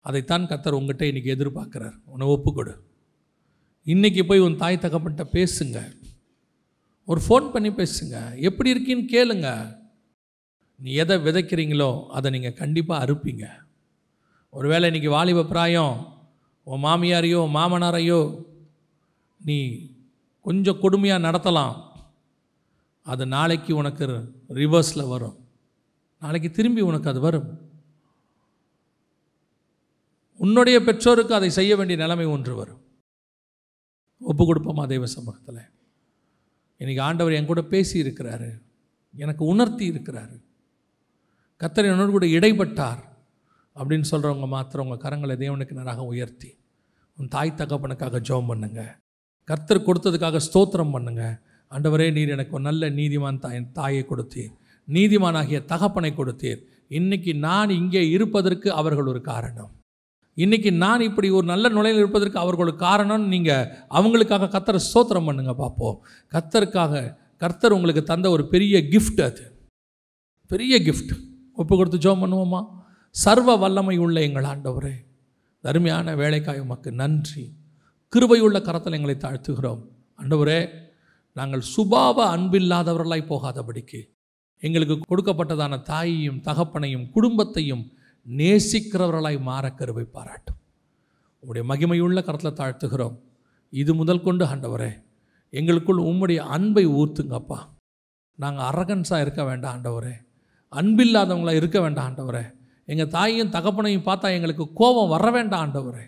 அதைத்தான் கத்தர் உங்ககிட்ட இன்றைக்கி எதிர்பார்க்குறார். உன்னை ஒப்புக்கொடு. இன்றைக்கி போய் உன் தாய் தகப்பன்கிட்ட பேசுங்க. ஒரு ஃபோன் பண்ணி பேசுங்க. எப்படி இருக்கீன்னு கேளுங்க. நீ எதை விதைக்கிறீங்களோ அதை நீங்கள் கண்டிப்பாக அறுப்பீங்க. ஒருவேளை இன்றைக்கி வாலிப பிராயம் உன் மாமியாரையோ மாமனாரையோ நீ கொஞ்சம் கொடுமையாக நடத்தலாம். அது நாளைக்கு உனக்கு ரிவர்ஸில் வரும். நாளைக்கு திரும்பி உனக்கு அது வரும். உன்னுடைய பெற்றோருக்கு அதை செய்ய வேண்டிய நிலைமை ஒன்று வரும். ஒப்பு கொடுப்போமா தெய்வ சமூகத்தில்? இன்றைக்கி ஆண்டவர் என் கூட பேசி இருக்கிறாரு எனக்கு உணர்த்தி இருக்கிறாரு. கத்தர் என்னோடு கூட இடைப்பட்டார் அப்படின்னு சொல்கிறவங்க மாத்திரம் உங்கள் கரங்களை தேவனுக்கு நேராக உயர்த்தி உன் தாய் தகப்பனுக்காக ஜெபம் பண்ணுங்க. கர்த்தர் கொடுத்ததுக்காக ஸ்தோத்திரம் பண்ணுங்க. ஆண்டவரே நீர் எனக்கு ஒரு நல்ல நீதிமான் தாய் தாயை கொடுத்தீர். நீதிமானாகிய தகப்பனை கொடுத்தீர். இன்னைக்கு நான் இங்கே இருப்பதற்கு அவர்கள் ஒரு காரணம். இன்றைக்கி நான் இப்படி ஒரு நல்ல நுழையில் இருப்பதற்கு அவர்களுக்கு காரணம். நீங்கள் அவங்களுக்காக கத்தரை சோத்திரம் பண்ணுங்க பார்ப்போம். கத்தருக்காக கர்த்தர் உங்களுக்கு தந்த ஒரு பெரிய கிஃப்ட் அது. பெரிய கிஃப்ட் ஒப்பு கொடுத்து ஜோம் பண்ணுவோமா? சர்வ வல்லமை உள்ள எங்கள் ஆண்டவரே அருமையான வேலைக்காய் உமக்கு நன்றி. கிருபையுள்ள கரத்தில் எங்களை தாழ்த்துகிறோம். ஆண்டவரே நாங்கள் சுபாவ அன்பில்லாதவர்களாய் போகாதபடிக்கு எங்களுக்கு கொடுக்கப்பட்டதான தாயையும் தகப்பனையும் குடும்பத்தையும் நேசிக்கிறவர்களாய் மாற கருவை பாராட்டும். உங்களுடைய மகிமையுள்ள கரத்தில் தாழ்த்துகிறோம். இது முதல் கொண்டு ஆண்டவரே எங்களுக்குள் உம்முடைய அன்பை ஊர்த்துங்கப்பா. நாங்கள் அரகன்ஸாக இருக்க வேண்டாம் ஆண்டவரே. அன்பில்லாதவங்களா இருக்க வேண்டாம் ஆண்டவரே. எங்கள் தாயையும் தகப்பனையும் பார்த்தா எங்களுக்கு கோபம் வர வேண்டாம் ஆண்டவரே.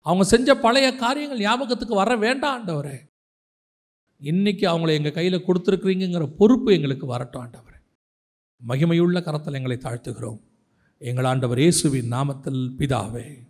அவங்க செஞ்ச பழைய காரியங்கள் ஞாபகத்துக்கு வர வேண்டாம் ஆண்டவரே. இன்றைக்கி அவங்கள எங்கள் கையில் கொடுத்துருக்குறீங்கிற பொறுப்பு எங்களுக்கு வரட்டும் ஆண்டவர். மகிமையுள்ள கரத்தில் எங்களை தாழ்த்துகிறோம். எங்கள் ஆண்டவர் இயேசுவின் நாமத்தில் பிதாவே.